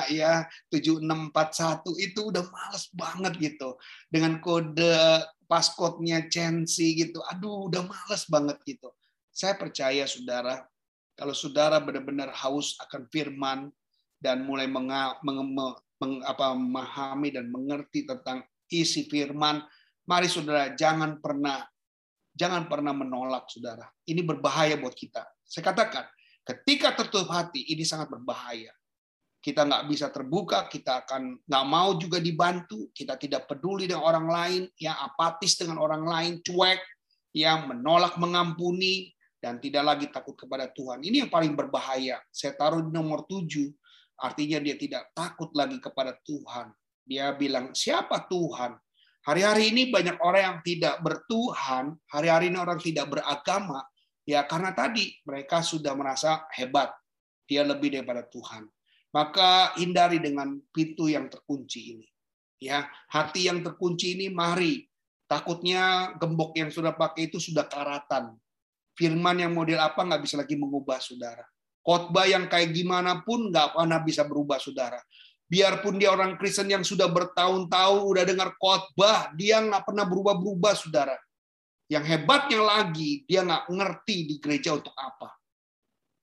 S1: ya 7641 itu udah males banget gitu dengan kode passcode-nya Chancy gitu aduh udah males banget gitu saya percaya saudara kalau saudara benar-benar haus akan firman dan mulai memahami dan mengerti tentang isi firman mari saudara jangan pernah jangan pernah menolak saudara ini berbahaya buat kita saya katakan Ketika tertutup hati, ini sangat berbahaya. Kita nggak bisa terbuka, kita akan nggak mau juga dibantu, kita tidak peduli dengan orang lain, yang apatis dengan orang lain, cuek, yang menolak mengampuni, dan tidak lagi takut kepada Tuhan. Ini yang paling berbahaya. Saya taruh di nomor tujuh, artinya dia tidak takut lagi kepada Tuhan. Dia bilang, siapa Tuhan? Hari-hari ini banyak orang yang tidak bertuhan, hari-hari ini orang tidak beragama, Ya karena tadi mereka sudah merasa hebat, dia lebih daripada Tuhan. Maka hindari dengan pintu yang terkunci ini. Ya, hati yang terkunci ini mari. Takutnya gembok yang sudah pakai itu sudah karatan. Firman yang model apa nggak bisa lagi mengubah saudara. Khotbah yang kayak gimana pun nggak pernah bisa berubah saudara. Biarpun dia orang Kristen yang sudah bertahun-tahun udah dengar khotbah, dia nggak pernah berubah-berubah saudara. Yang hebatnya lagi, dia nggak ngerti di gereja untuk apa.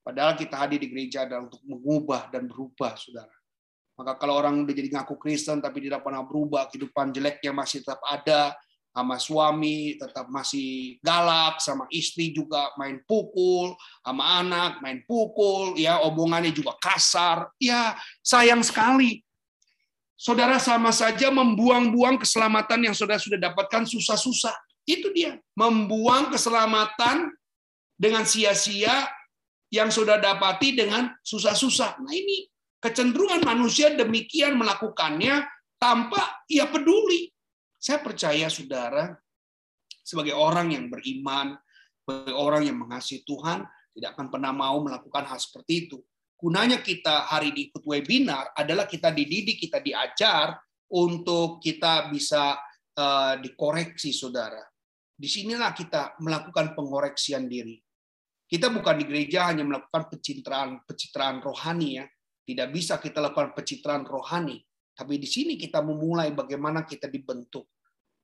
S1: Padahal kita hadir di gereja adalah untuk mengubah dan berubah, saudara. Maka kalau orang udah jadi ngaku Kristen tapi tidak pernah berubah, kehidupan jeleknya masih tetap ada, sama suami tetap masih galak, sama istri juga main pukul, sama anak main pukul, ya omongannya juga kasar, ya sayang sekali. Saudara sama saja membuang-buang keselamatan yang saudara sudah dapatkan susah-susah. Itu dia, membuang keselamatan dengan sia-sia yang sudah dapati dengan susah-susah. Nah ini kecenderungan manusia demikian melakukannya tanpa ia peduli. Saya percaya saudara, sebagai orang yang beriman, sebagai orang yang mengasihi Tuhan, tidak akan pernah mau melakukan hal seperti itu. Gunanya kita hari di ikut webinar adalah kita dididik, kita diajar untuk kita bisa uh, dikoreksi, saudara. Di sinilah kita melakukan pengoreksian diri. Kita bukan di gereja hanya melakukan pencitraan pencitraan rohani ya. Tidak bisa kita lakukan pencitraan rohani, tapi di sini kita memulai bagaimana kita dibentuk.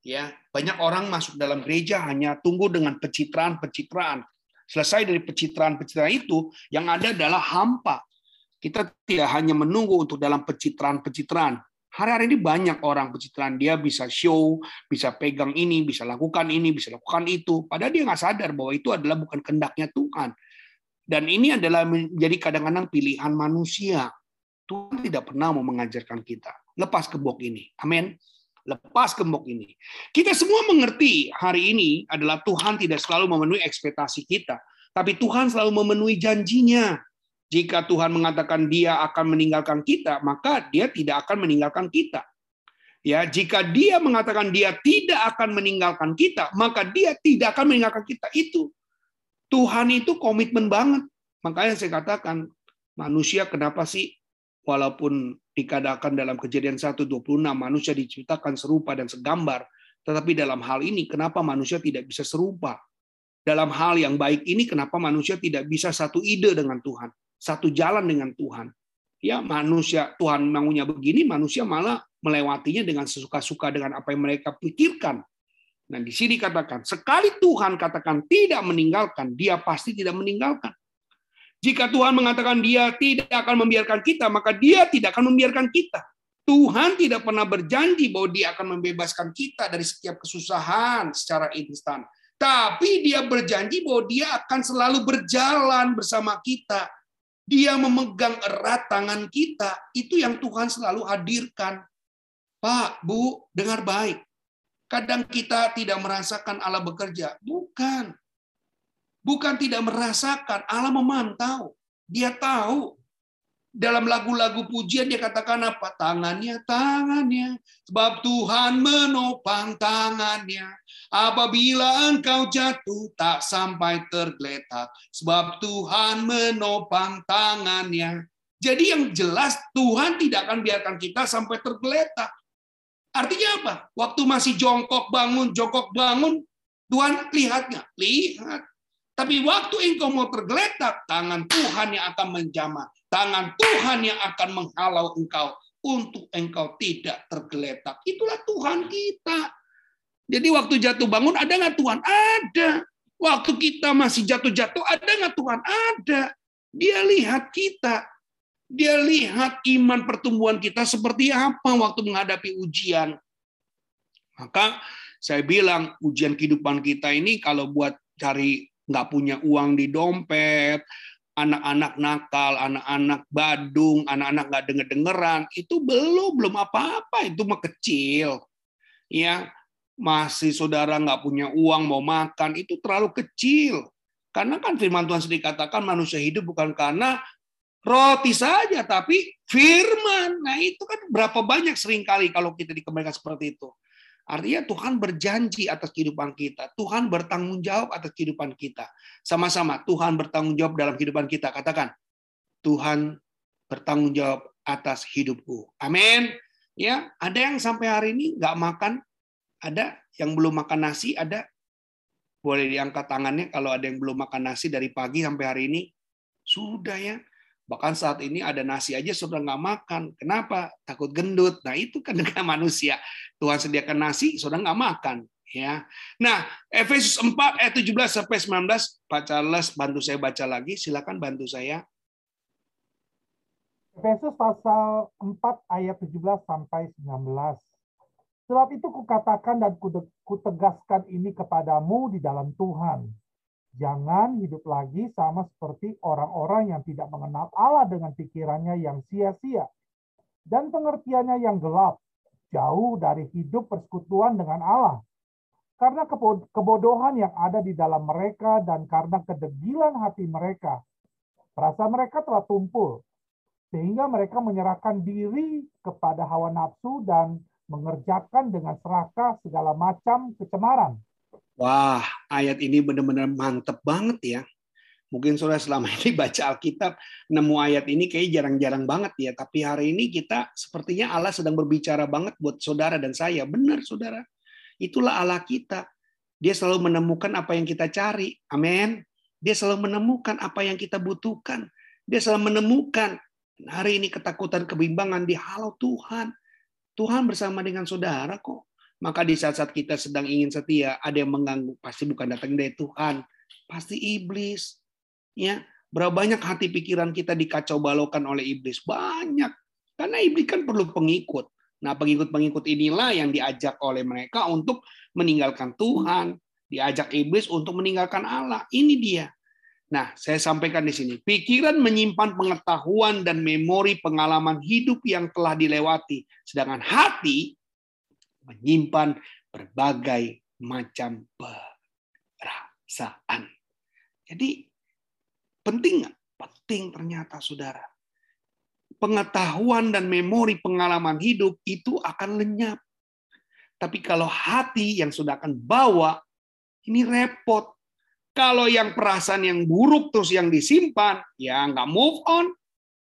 S1: Ya, banyak orang masuk dalam gereja hanya tunggu dengan pencitraan-pencitraan. Selesai dari pencitraan-pencitraan itu, yang ada adalah hampa. Kita tidak hanya menunggu untuk dalam pencitraan-pencitraan. Hari-hari ini banyak orang pencitraan. Dia bisa show, bisa pegang ini, bisa lakukan ini, bisa lakukan itu. Padahal dia nggak sadar bahwa itu adalah bukan kendaknya Tuhan. Dan ini adalah menjadi kadang-kadang pilihan manusia. Tuhan tidak pernah mau mengajarkan kita. Lepas kebok ini. Amin. Lepas kebok ini. Kita semua mengerti hari ini adalah Tuhan tidak selalu memenuhi ekspektasi kita. Tapi Tuhan selalu memenuhi janjinya. Jika Tuhan mengatakan dia akan meninggalkan kita, maka dia tidak akan meninggalkan kita. Ya, jika dia mengatakan dia tidak akan meninggalkan kita, maka dia tidak akan meninggalkan kita. Itu Tuhan itu komitmen banget. Makanya saya katakan, manusia kenapa sih walaupun dikatakan dalam kejadian 1.26 manusia diciptakan serupa dan segambar, tetapi dalam hal ini kenapa manusia tidak bisa serupa? Dalam hal yang baik ini kenapa manusia tidak bisa satu ide dengan Tuhan? satu jalan dengan Tuhan. Ya, manusia Tuhan maunya begini, manusia malah melewatinya dengan sesuka-suka dengan apa yang mereka pikirkan. Nah, di sini katakan, sekali Tuhan katakan tidak meninggalkan, dia pasti tidak meninggalkan. Jika Tuhan mengatakan dia tidak akan membiarkan kita, maka dia tidak akan membiarkan kita. Tuhan tidak pernah berjanji bahwa dia akan membebaskan kita dari setiap kesusahan secara instan. Tapi dia berjanji bahwa dia akan selalu berjalan bersama kita dia memegang erat tangan kita. Itu yang Tuhan selalu hadirkan. Pak, Bu, dengar baik. Kadang kita tidak merasakan Allah bekerja. Bukan. Bukan tidak merasakan, Allah memantau. Dia tahu dalam lagu-lagu pujian dia katakan apa? Tangannya, tangannya. Sebab Tuhan menopang tangannya. Apabila engkau jatuh tak sampai tergeletak. Sebab Tuhan menopang tangannya. Jadi yang jelas Tuhan tidak akan biarkan kita sampai tergeletak. Artinya apa? Waktu masih jongkok bangun, jongkok bangun, Tuhan lihatnya, lihat. Tapi waktu engkau mau tergeletak, tangan Tuhan yang akan menjamah Tangan Tuhan yang akan menghalau engkau untuk engkau tidak tergeletak. Itulah Tuhan kita. Jadi waktu jatuh bangun ada nggak Tuhan? Ada. Waktu kita masih jatuh-jatuh ada nggak Tuhan? Ada. Dia lihat kita. Dia lihat iman pertumbuhan kita seperti apa waktu menghadapi ujian. Maka saya bilang ujian kehidupan kita ini kalau buat cari nggak punya uang di dompet, anak-anak nakal, anak-anak badung, anak-anak nggak denger dengeran itu belum belum apa-apa itu mah kecil, ya masih saudara nggak punya uang mau makan itu terlalu kecil. Karena kan firman Tuhan sendiri katakan manusia hidup bukan karena roti saja tapi firman. Nah itu kan berapa banyak sering kali kalau kita dikembalikan seperti itu Artinya Tuhan berjanji atas kehidupan kita. Tuhan bertanggung jawab atas kehidupan kita. Sama-sama Tuhan bertanggung jawab dalam kehidupan kita. Katakan, Tuhan bertanggung jawab atas hidupku. Amin. Ya, ada yang sampai hari ini nggak makan, ada yang belum makan nasi, ada. Boleh diangkat tangannya kalau ada yang belum makan nasi dari pagi sampai hari ini. Sudah ya. Bahkan saat ini ada nasi aja sudah nggak makan. Kenapa? Takut gendut. Nah itu kan dengan manusia. Tuhan sediakan nasi, sudah nggak makan. Ya. Nah, Efesus 4 ayat 17 sampai 19, Pak Charles bantu saya baca lagi, silakan bantu saya.
S2: Efesus pasal 4 ayat 17 sampai 19. Sebab itu kukatakan dan kutegaskan ini kepadamu di dalam Tuhan Jangan hidup lagi sama seperti orang-orang yang tidak mengenal Allah dengan pikirannya yang sia-sia dan pengertiannya yang gelap, jauh dari hidup persekutuan dengan Allah. Karena kebodohan yang ada di dalam mereka dan karena kedegilan hati mereka, rasa mereka telah tumpul, sehingga mereka menyerahkan diri kepada hawa nafsu dan mengerjakan dengan serakah segala macam kecemaran
S1: Wah, ayat ini benar-benar mantep banget ya. Mungkin saudara selama ini baca Alkitab, nemu ayat ini kayak jarang-jarang banget ya. Tapi hari ini kita sepertinya Allah sedang berbicara banget buat saudara dan saya. Benar saudara. Itulah Allah kita. Dia selalu menemukan apa yang kita cari. Amin. Dia selalu menemukan apa yang kita butuhkan. Dia selalu menemukan hari ini ketakutan, kebimbangan di halau Tuhan. Tuhan bersama dengan saudara kok. Maka di saat-saat kita sedang ingin setia, ada yang mengganggu, pasti bukan datang dari Tuhan, pasti iblis. Ya, Berapa banyak hati pikiran kita dikacau balokan oleh iblis? Banyak. Karena iblis kan perlu pengikut. Nah, pengikut-pengikut inilah yang diajak oleh mereka untuk meninggalkan Tuhan, diajak iblis untuk meninggalkan Allah. Ini dia. Nah, saya sampaikan di sini. Pikiran menyimpan pengetahuan dan memori pengalaman hidup yang telah dilewati, sedangkan hati menyimpan berbagai macam perasaan. Jadi penting? Penting ternyata, saudara pengetahuan dan memori pengalaman hidup itu akan lenyap. Tapi kalau hati yang sudah akan bawa, ini repot. Kalau yang perasaan yang buruk terus yang disimpan, ya nggak move on.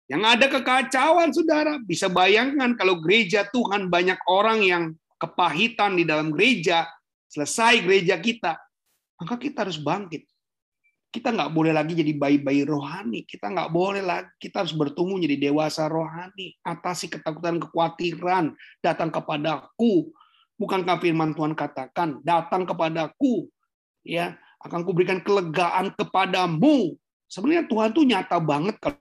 S1: Yang ada kekacauan, saudara. Bisa bayangkan kalau gereja Tuhan banyak orang yang kepahitan di dalam gereja, selesai gereja kita, maka kita harus bangkit kita nggak boleh lagi jadi bayi-bayi rohani. Kita nggak boleh lagi. Kita harus bertumbuh jadi dewasa rohani. Atasi ketakutan, kekhawatiran. Datang kepadaku. Bukankah firman Tuhan katakan, datang kepadaku. Ya, akan kuberikan kelegaan kepadamu. Sebenarnya Tuhan tuh nyata banget kalau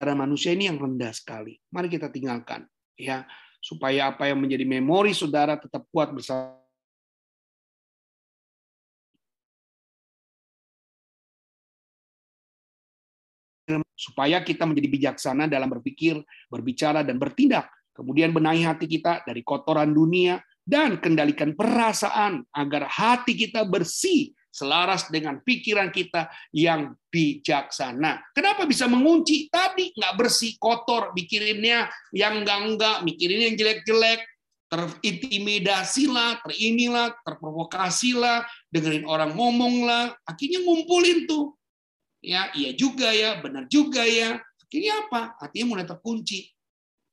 S1: karena manusia ini yang rendah sekali. Mari kita tinggalkan ya supaya apa yang menjadi memori saudara tetap kuat bersama supaya kita menjadi bijaksana dalam berpikir, berbicara, dan bertindak. Kemudian benahi hati kita dari kotoran dunia dan kendalikan perasaan agar hati kita bersih selaras dengan pikiran kita yang bijaksana. Kenapa bisa mengunci? Tadi nggak bersih, kotor, mikirinnya yang enggak-enggak, mikirin yang jelek-jelek, terintimidasilah, terinilah, terprovokasilah, dengerin orang ngomong lah, akhirnya ngumpulin tuh ya iya juga ya, benar juga ya. Akhirnya apa? Hatinya mulai terkunci.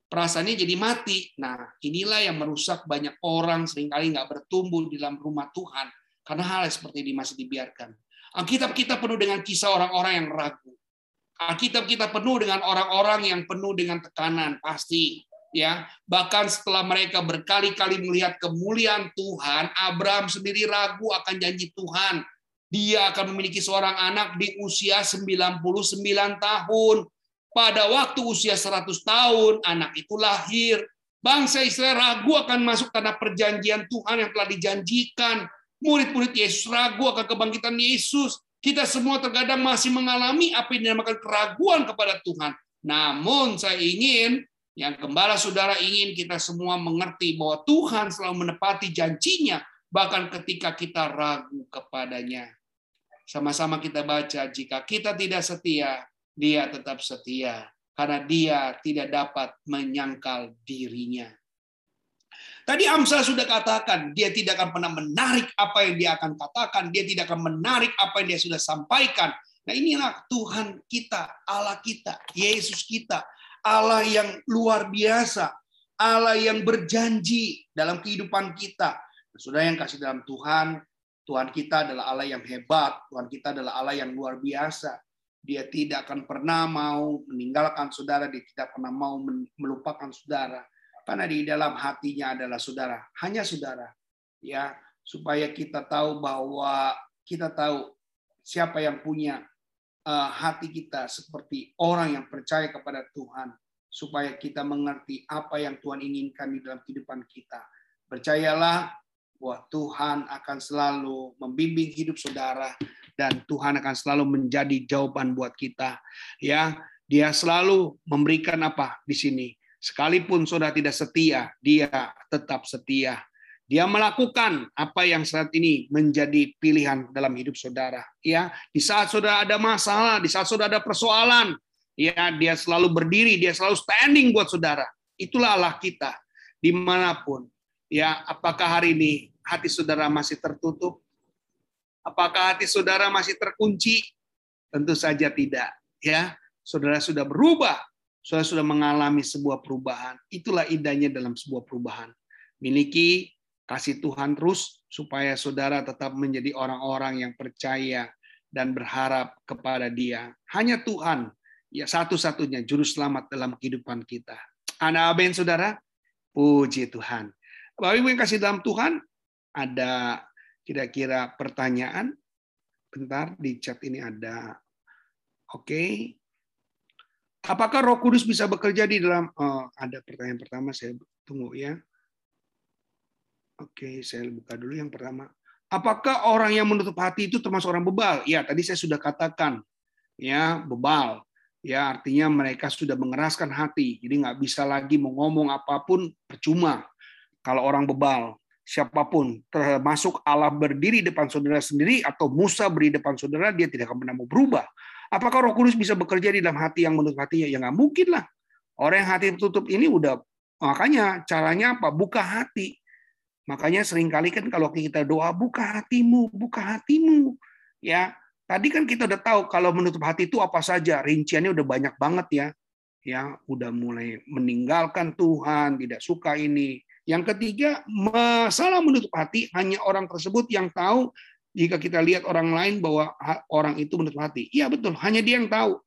S1: Perasaannya jadi mati. Nah, inilah yang merusak banyak orang sering kali nggak bertumbuh di dalam rumah Tuhan. Karena hal seperti ini masih dibiarkan. Alkitab kita penuh dengan kisah orang-orang yang ragu. Alkitab kita penuh dengan orang-orang yang penuh dengan tekanan, pasti ya bahkan setelah mereka berkali-kali melihat kemuliaan Tuhan Abraham sendiri ragu akan janji Tuhan dia akan memiliki seorang anak di usia 99 tahun. Pada waktu usia 100 tahun, anak itu lahir. Bangsa Israel ragu akan masuk tanah perjanjian Tuhan yang telah dijanjikan. Murid-murid Yesus ragu akan kebangkitan Yesus. Kita semua terkadang masih mengalami apa yang dinamakan keraguan kepada Tuhan. Namun saya ingin yang gembala saudara ingin kita semua mengerti bahwa Tuhan selalu menepati janjinya bahkan ketika kita ragu kepadanya. Sama-sama kita baca, jika kita tidak setia, dia tetap setia. Karena dia tidak dapat menyangkal dirinya. Tadi Amsal sudah katakan, dia tidak akan pernah menarik apa yang dia akan katakan, dia tidak akan menarik apa yang dia sudah sampaikan. Nah inilah Tuhan kita, Allah kita, Yesus kita, Allah yang luar biasa, Allah yang berjanji dalam kehidupan kita. Sudah yang kasih dalam Tuhan, Tuhan kita adalah Allah yang hebat, Tuhan kita adalah Allah yang luar biasa. Dia tidak akan pernah mau meninggalkan saudara, dia tidak pernah mau melupakan saudara. Karena di dalam hatinya adalah saudara, hanya saudara. Ya, supaya kita tahu bahwa kita tahu siapa yang punya uh, hati kita seperti orang yang percaya kepada Tuhan supaya kita mengerti apa yang Tuhan inginkan di dalam kehidupan kita. Percayalah bahwa Tuhan akan selalu membimbing hidup saudara dan Tuhan akan selalu menjadi jawaban buat kita. Ya, dia selalu memberikan apa di sini? Sekalipun saudara tidak setia, dia tetap setia. Dia melakukan apa yang saat ini menjadi pilihan dalam hidup saudara. Ya, di saat saudara ada masalah, di saat saudara ada persoalan, ya dia selalu berdiri, dia selalu standing buat saudara. Itulah Allah kita di mana pun Ya, apakah hari ini hati saudara masih tertutup? Apakah hati saudara masih terkunci? Tentu saja tidak. Ya, saudara sudah berubah. Saudara sudah mengalami sebuah perubahan. Itulah indahnya dalam sebuah perubahan. Miliki kasih Tuhan terus supaya saudara tetap menjadi orang-orang yang percaya dan berharap kepada Dia. Hanya Tuhan ya satu-satunya juru selamat dalam kehidupan kita. Anak aben saudara, puji Tuhan. Bapak Ibu yang kasih dalam Tuhan, ada kira-kira pertanyaan? Bentar, di chat ini ada. Oke. Apakah Roh Kudus bisa bekerja di dalam oh, ada pertanyaan pertama saya tunggu ya. Oke, saya buka dulu yang pertama. Apakah orang yang menutup hati itu termasuk orang bebal? Ya, tadi saya sudah katakan ya, bebal. Ya, artinya mereka sudah mengeraskan hati. Jadi nggak bisa lagi mau ngomong apa pun percuma. Kalau orang bebal, siapa pun, termasuk Allah berdiri depan saudara sendiri atau Musa berdiri depan saudara, dia tidak akan pernah mau berubah. Apakah Roh Kudus bisa bekerja di dalam hati yang menutup hatinya? Ya nggak mungkin lah. Orang yang hati tertutup ini udah makanya caranya apa? Buka hati. Makanya sering kali kan kalau kita doa buka hatimu, buka hatimu. Ya, Tadi kan kita udah tahu kalau menutup hati itu apa saja, rinciannya udah banyak banget ya. Ya, udah mulai meninggalkan Tuhan, tidak suka ini. Yang ketiga, masalah menutup hati hanya orang tersebut yang tahu jika kita lihat orang lain bahwa orang itu menutup hati. Iya betul, hanya dia yang tahu.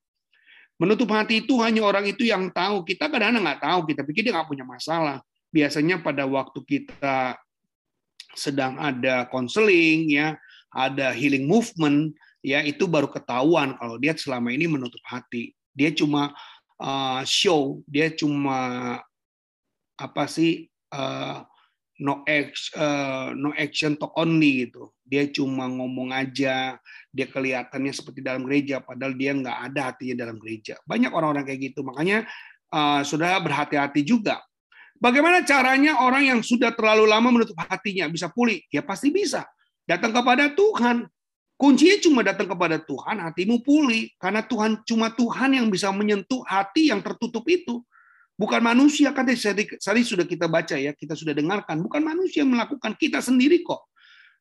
S1: Menutup hati itu hanya orang itu yang tahu. Kita kadang-kadang nggak tahu, kita pikir dia nggak punya masalah. Biasanya pada waktu kita sedang ada konseling, ya, ada healing movement, ya itu baru ketahuan kalau dia selama ini menutup hati. Dia cuma uh, show, dia cuma apa sih uh, no action, uh, no action talk only gitu. Dia cuma ngomong aja, dia kelihatannya seperti dalam gereja, padahal dia nggak ada hatinya dalam gereja. Banyak orang-orang kayak gitu, makanya uh, sudah berhati-hati juga. Bagaimana caranya orang yang sudah terlalu lama menutup hatinya bisa pulih? Ya pasti bisa. Datang kepada Tuhan, Kuncinya cuma datang kepada Tuhan, hatimu pulih. Karena Tuhan cuma Tuhan yang bisa menyentuh hati yang tertutup itu. Bukan manusia, kan tadi sudah kita baca ya, kita sudah dengarkan. Bukan manusia yang melakukan, kita sendiri kok.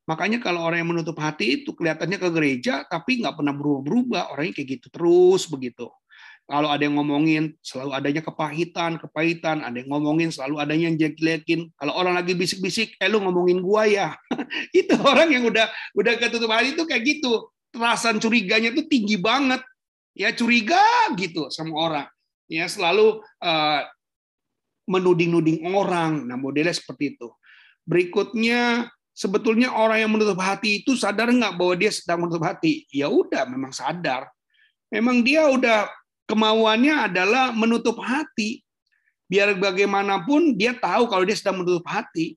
S1: Makanya kalau orang yang menutup hati itu kelihatannya ke gereja, tapi nggak pernah berubah-berubah. Orangnya kayak gitu terus begitu. Kalau ada yang ngomongin, selalu adanya kepahitan, kepahitan. Ada yang ngomongin, selalu adanya yang jelek-jelekin. Kalau orang lagi bisik-bisik, eh lu ngomongin gua ya. itu orang yang udah udah ketutup hati itu kayak gitu. Perasaan curiganya itu tinggi banget. Ya curiga gitu sama orang. Ya selalu uh, menuding-nuding orang. Nah modelnya seperti itu. Berikutnya sebetulnya orang yang menutup hati itu sadar nggak bahwa dia sedang menutup hati? Ya udah, memang sadar. Memang dia udah kemauannya adalah menutup hati. Biar bagaimanapun dia tahu kalau dia sedang menutup hati.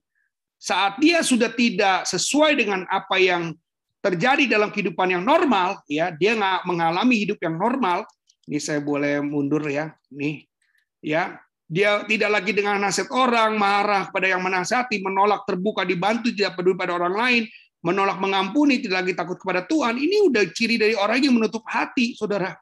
S1: Saat dia sudah tidak sesuai dengan apa yang terjadi dalam kehidupan yang normal, ya dia nggak mengalami hidup yang normal. Ini saya boleh mundur ya, nih, ya. Dia tidak lagi dengan nasihat orang, marah pada yang menasihati, menolak terbuka dibantu, tidak peduli pada orang lain, menolak mengampuni, tidak lagi takut kepada Tuhan. Ini udah ciri dari orang yang menutup hati, saudara.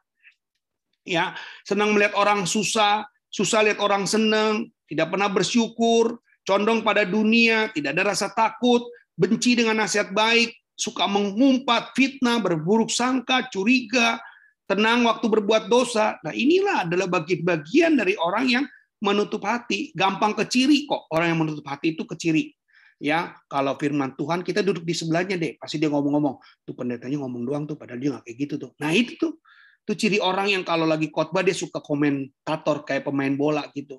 S1: Ya senang melihat orang susah, susah lihat orang senang, tidak pernah bersyukur, condong pada dunia, tidak ada rasa takut, benci dengan nasihat baik, suka mengumpat, fitnah, berburuk sangka, curiga, tenang waktu berbuat dosa. Nah, inilah adalah bagian-bagian dari orang yang menutup hati, gampang keciri kok. Orang yang menutup hati itu keciri. Ya, kalau firman Tuhan kita duduk di sebelahnya deh, pasti dia ngomong-ngomong. Tuh pendetanya ngomong doang tuh, padahal dia nggak kayak gitu tuh. Nah itu tuh itu ciri orang yang kalau lagi khotbah dia suka komentator kayak pemain bola gitu.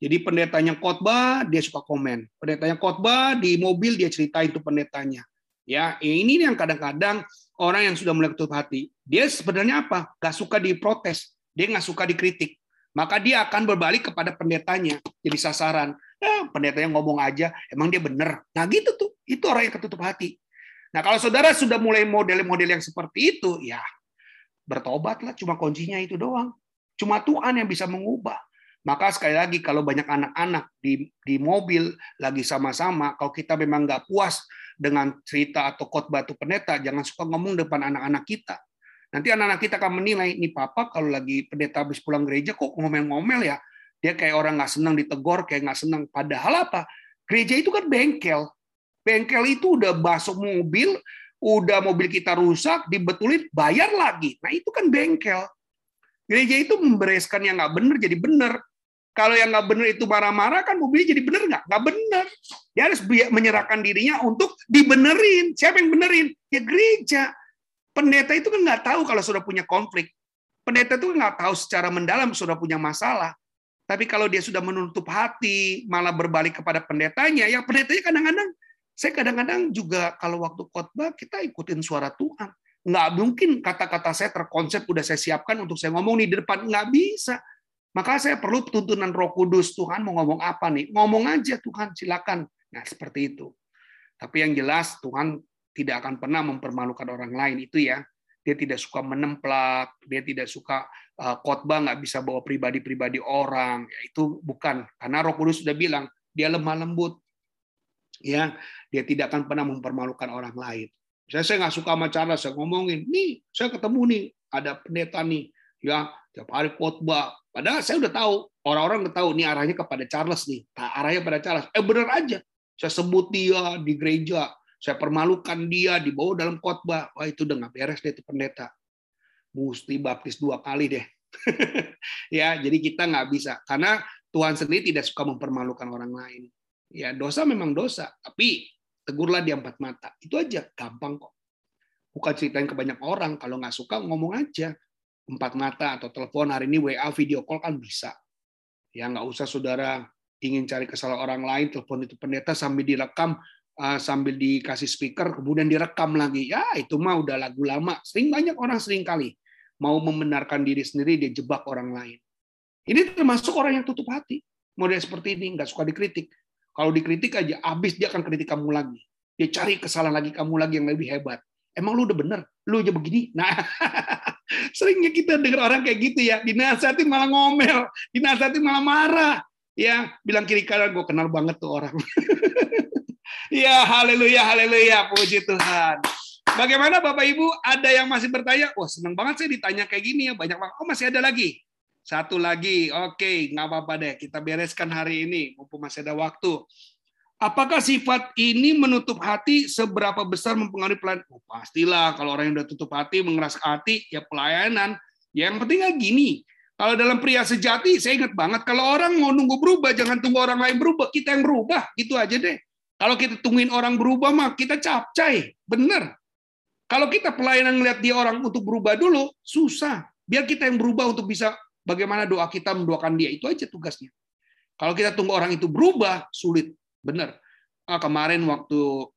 S1: Jadi pendetanya khotbah dia suka komen. Pendetanya khotbah di mobil dia ceritain itu pendetanya. Ya, ini yang kadang-kadang orang yang sudah mulai ketutup hati, dia sebenarnya apa? Gak suka diprotes, dia nggak suka dikritik. Maka dia akan berbalik kepada pendetanya, jadi sasaran. Ya, pendetanya ngomong aja, emang dia benar. Nah gitu tuh, itu orang yang ketutup hati. Nah kalau saudara sudah mulai model-model yang seperti itu, ya bertobatlah cuma kuncinya itu doang cuma Tuhan yang bisa mengubah maka sekali lagi kalau banyak anak-anak di di mobil lagi sama-sama kalau kita memang nggak puas dengan cerita atau khotbah atau pendeta jangan suka ngomong depan anak-anak kita nanti anak-anak kita akan menilai ini papa kalau lagi pendeta habis pulang gereja kok ngomel-ngomel ya dia kayak orang nggak senang ditegor kayak nggak senang padahal apa gereja itu kan bengkel bengkel itu udah masuk mobil udah mobil kita rusak, dibetulin, bayar lagi. Nah itu kan bengkel. Gereja itu membereskan yang nggak benar jadi benar. Kalau yang nggak benar itu marah-marah kan mobilnya jadi benar nggak? Nggak benar. Dia harus menyerahkan dirinya untuk dibenerin. Siapa yang benerin? Ya gereja. Pendeta itu kan nggak tahu kalau sudah punya konflik. Pendeta itu nggak tahu secara mendalam sudah punya masalah. Tapi kalau dia sudah menutup hati, malah berbalik kepada pendetanya, ya pendetanya kadang-kadang saya kadang-kadang juga kalau waktu khotbah kita ikutin suara Tuhan. Nggak mungkin kata-kata saya terkonsep udah saya siapkan untuk saya ngomong di depan. Nggak bisa. Maka saya perlu tuntunan roh kudus. Tuhan mau ngomong apa nih? Ngomong aja Tuhan, silakan. Nah, seperti itu. Tapi yang jelas Tuhan tidak akan pernah mempermalukan orang lain itu ya. Dia tidak suka menemplak, dia tidak suka uh, khotbah nggak bisa bawa pribadi-pribadi orang. Ya, itu bukan karena Roh Kudus sudah bilang dia lemah lembut. Ya, dia tidak akan pernah mempermalukan orang lain. Saya saya nggak suka sama cara saya ngomongin, nih saya ketemu nih ada pendeta nih, ya tiap hari khotbah. Padahal saya udah tahu orang-orang udah tahu nih arahnya kepada Charles nih, nah, arahnya pada Charles. Eh benar aja, saya sebut dia di gereja, saya permalukan dia dibawa dalam khotbah. Wah itu udah nggak beres deh itu pendeta. Mesti baptis dua kali deh. ya, jadi kita nggak bisa karena Tuhan sendiri tidak suka mempermalukan orang lain. Ya dosa memang dosa, tapi tegurlah di empat mata. Itu aja, gampang kok. Bukan ceritain ke banyak orang. Kalau nggak suka ngomong aja. Empat mata atau telepon hari ini WA video call kan bisa. Ya nggak usah saudara ingin cari kesalahan orang lain, telepon itu pendeta sambil direkam, uh, sambil dikasih speaker, kemudian direkam lagi. Ya, itu mah udah lagu lama. Sering banyak orang sering kali mau membenarkan diri sendiri, dia jebak orang lain. Ini termasuk orang yang tutup hati. Model seperti ini, nggak suka dikritik. Kalau dikritik aja, habis dia akan kritik kamu lagi. Dia cari kesalahan lagi kamu lagi yang lebih hebat. Emang lu udah bener? Lu aja begini? Nah, seringnya kita dengar orang kayak gitu ya. Dinasihatin malah ngomel. Dinasihatin malah marah. Ya bilang kiri kanan gue kenal banget tuh orang. Ya haleluya haleluya puji Tuhan. Bagaimana Bapak Ibu? Ada yang masih bertanya? Wah seneng banget saya ditanya kayak gini ya banyak banget. Oh masih ada lagi? Satu lagi oke nggak apa-apa deh kita bereskan hari ini. Mumpung masih ada waktu Apakah sifat ini menutup hati seberapa besar mempengaruhi pelayanan? Oh, pastilah kalau orang yang udah tutup hati, mengeras hati, ya pelayanan. Yang pentingnya gini, kalau dalam pria sejati, saya ingat banget, kalau orang mau nunggu berubah, jangan tunggu orang lain berubah, kita yang berubah, gitu aja deh. Kalau kita tungguin orang berubah, mah kita capcay, bener. Kalau kita pelayanan ngeliat dia orang untuk berubah dulu, susah. Biar kita yang berubah untuk bisa bagaimana doa kita mendoakan dia, itu aja tugasnya. Kalau kita tunggu orang itu berubah, sulit, bener. Ah, kemarin waktu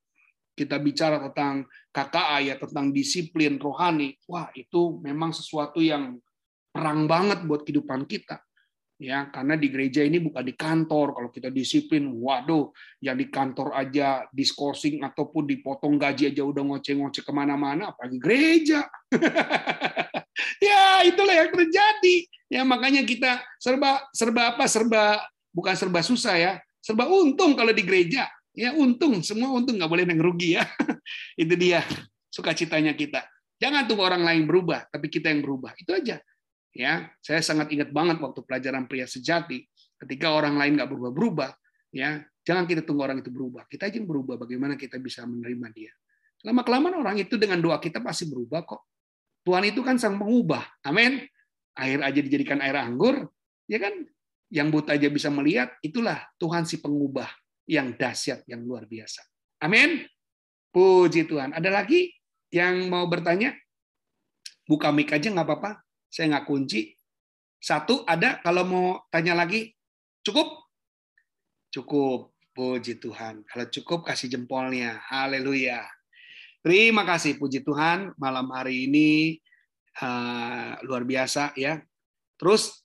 S1: kita bicara tentang KKA ya tentang disiplin rohani, wah itu memang sesuatu yang perang banget buat kehidupan kita. Ya, karena di gereja ini bukan di kantor. Kalau kita disiplin, waduh, yang di kantor aja diskorsing ataupun dipotong gaji aja udah ngoceh-ngoceh ke mana-mana, apalagi gereja. ya, itulah yang terjadi. Ya, makanya kita serba serba apa? Serba bukan serba susah ya, serba untung kalau di gereja. Ya, untung, semua untung nggak boleh yang rugi ya. Itu dia sukacitanya kita. Jangan tunggu orang lain berubah, tapi kita yang berubah. Itu aja. Ya saya sangat ingat banget waktu pelajaran pria sejati. Ketika orang lain nggak berubah-berubah ya jangan kita tunggu orang itu berubah. Kita aja yang berubah bagaimana kita bisa menerima dia. Lama kelamaan orang itu dengan doa kita pasti berubah kok. Tuhan itu kan sang pengubah. Amin. Air aja dijadikan air anggur ya kan yang buta aja bisa melihat itulah Tuhan si pengubah yang dahsyat yang luar biasa amin puji Tuhan ada lagi yang mau bertanya buka mic aja nggak apa-apa saya nggak kunci. Satu ada kalau mau tanya lagi, cukup? Cukup. Puji Tuhan. Kalau cukup kasih jempolnya. Haleluya. Terima kasih puji Tuhan malam hari ini uh, luar biasa ya. Terus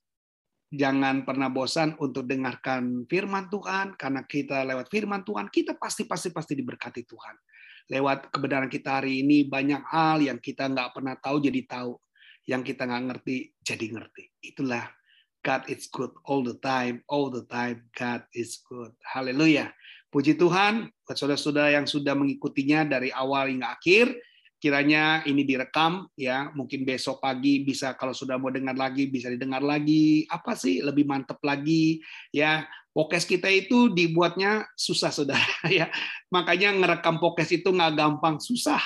S1: jangan pernah bosan untuk dengarkan firman Tuhan karena kita lewat firman Tuhan kita pasti pasti pasti diberkati Tuhan. Lewat kebenaran kita hari ini banyak hal yang kita nggak pernah tahu jadi tahu yang kita nggak ngerti jadi ngerti. Itulah God is good all the time, all the time God is good. Haleluya. Puji Tuhan buat saudara-saudara yang sudah mengikutinya dari awal hingga akhir. Kiranya ini direkam ya, mungkin besok pagi bisa kalau sudah mau dengar lagi bisa didengar lagi. Apa sih lebih mantep lagi ya? Podcast kita itu dibuatnya susah saudara ya. Makanya ngerekam podcast itu nggak gampang, susah.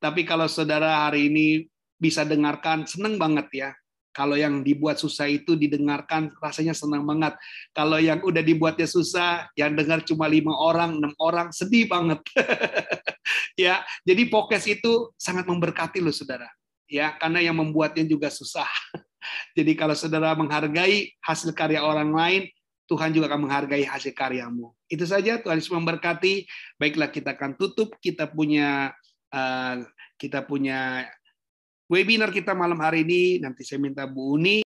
S1: Tapi kalau saudara hari ini bisa dengarkan seneng banget ya kalau yang dibuat susah itu didengarkan rasanya senang banget. Kalau yang udah dibuatnya susah, yang dengar cuma lima orang, enam orang, sedih banget. ya, jadi podcast itu sangat memberkati loh, saudara. Ya, karena yang membuatnya juga susah. jadi kalau saudara menghargai hasil karya orang lain, Tuhan juga akan menghargai hasil karyamu. Itu saja Tuhan Yesus memberkati. Baiklah kita akan tutup. Kita punya uh, kita punya webinar kita malam hari ini. Nanti saya minta Bu Uni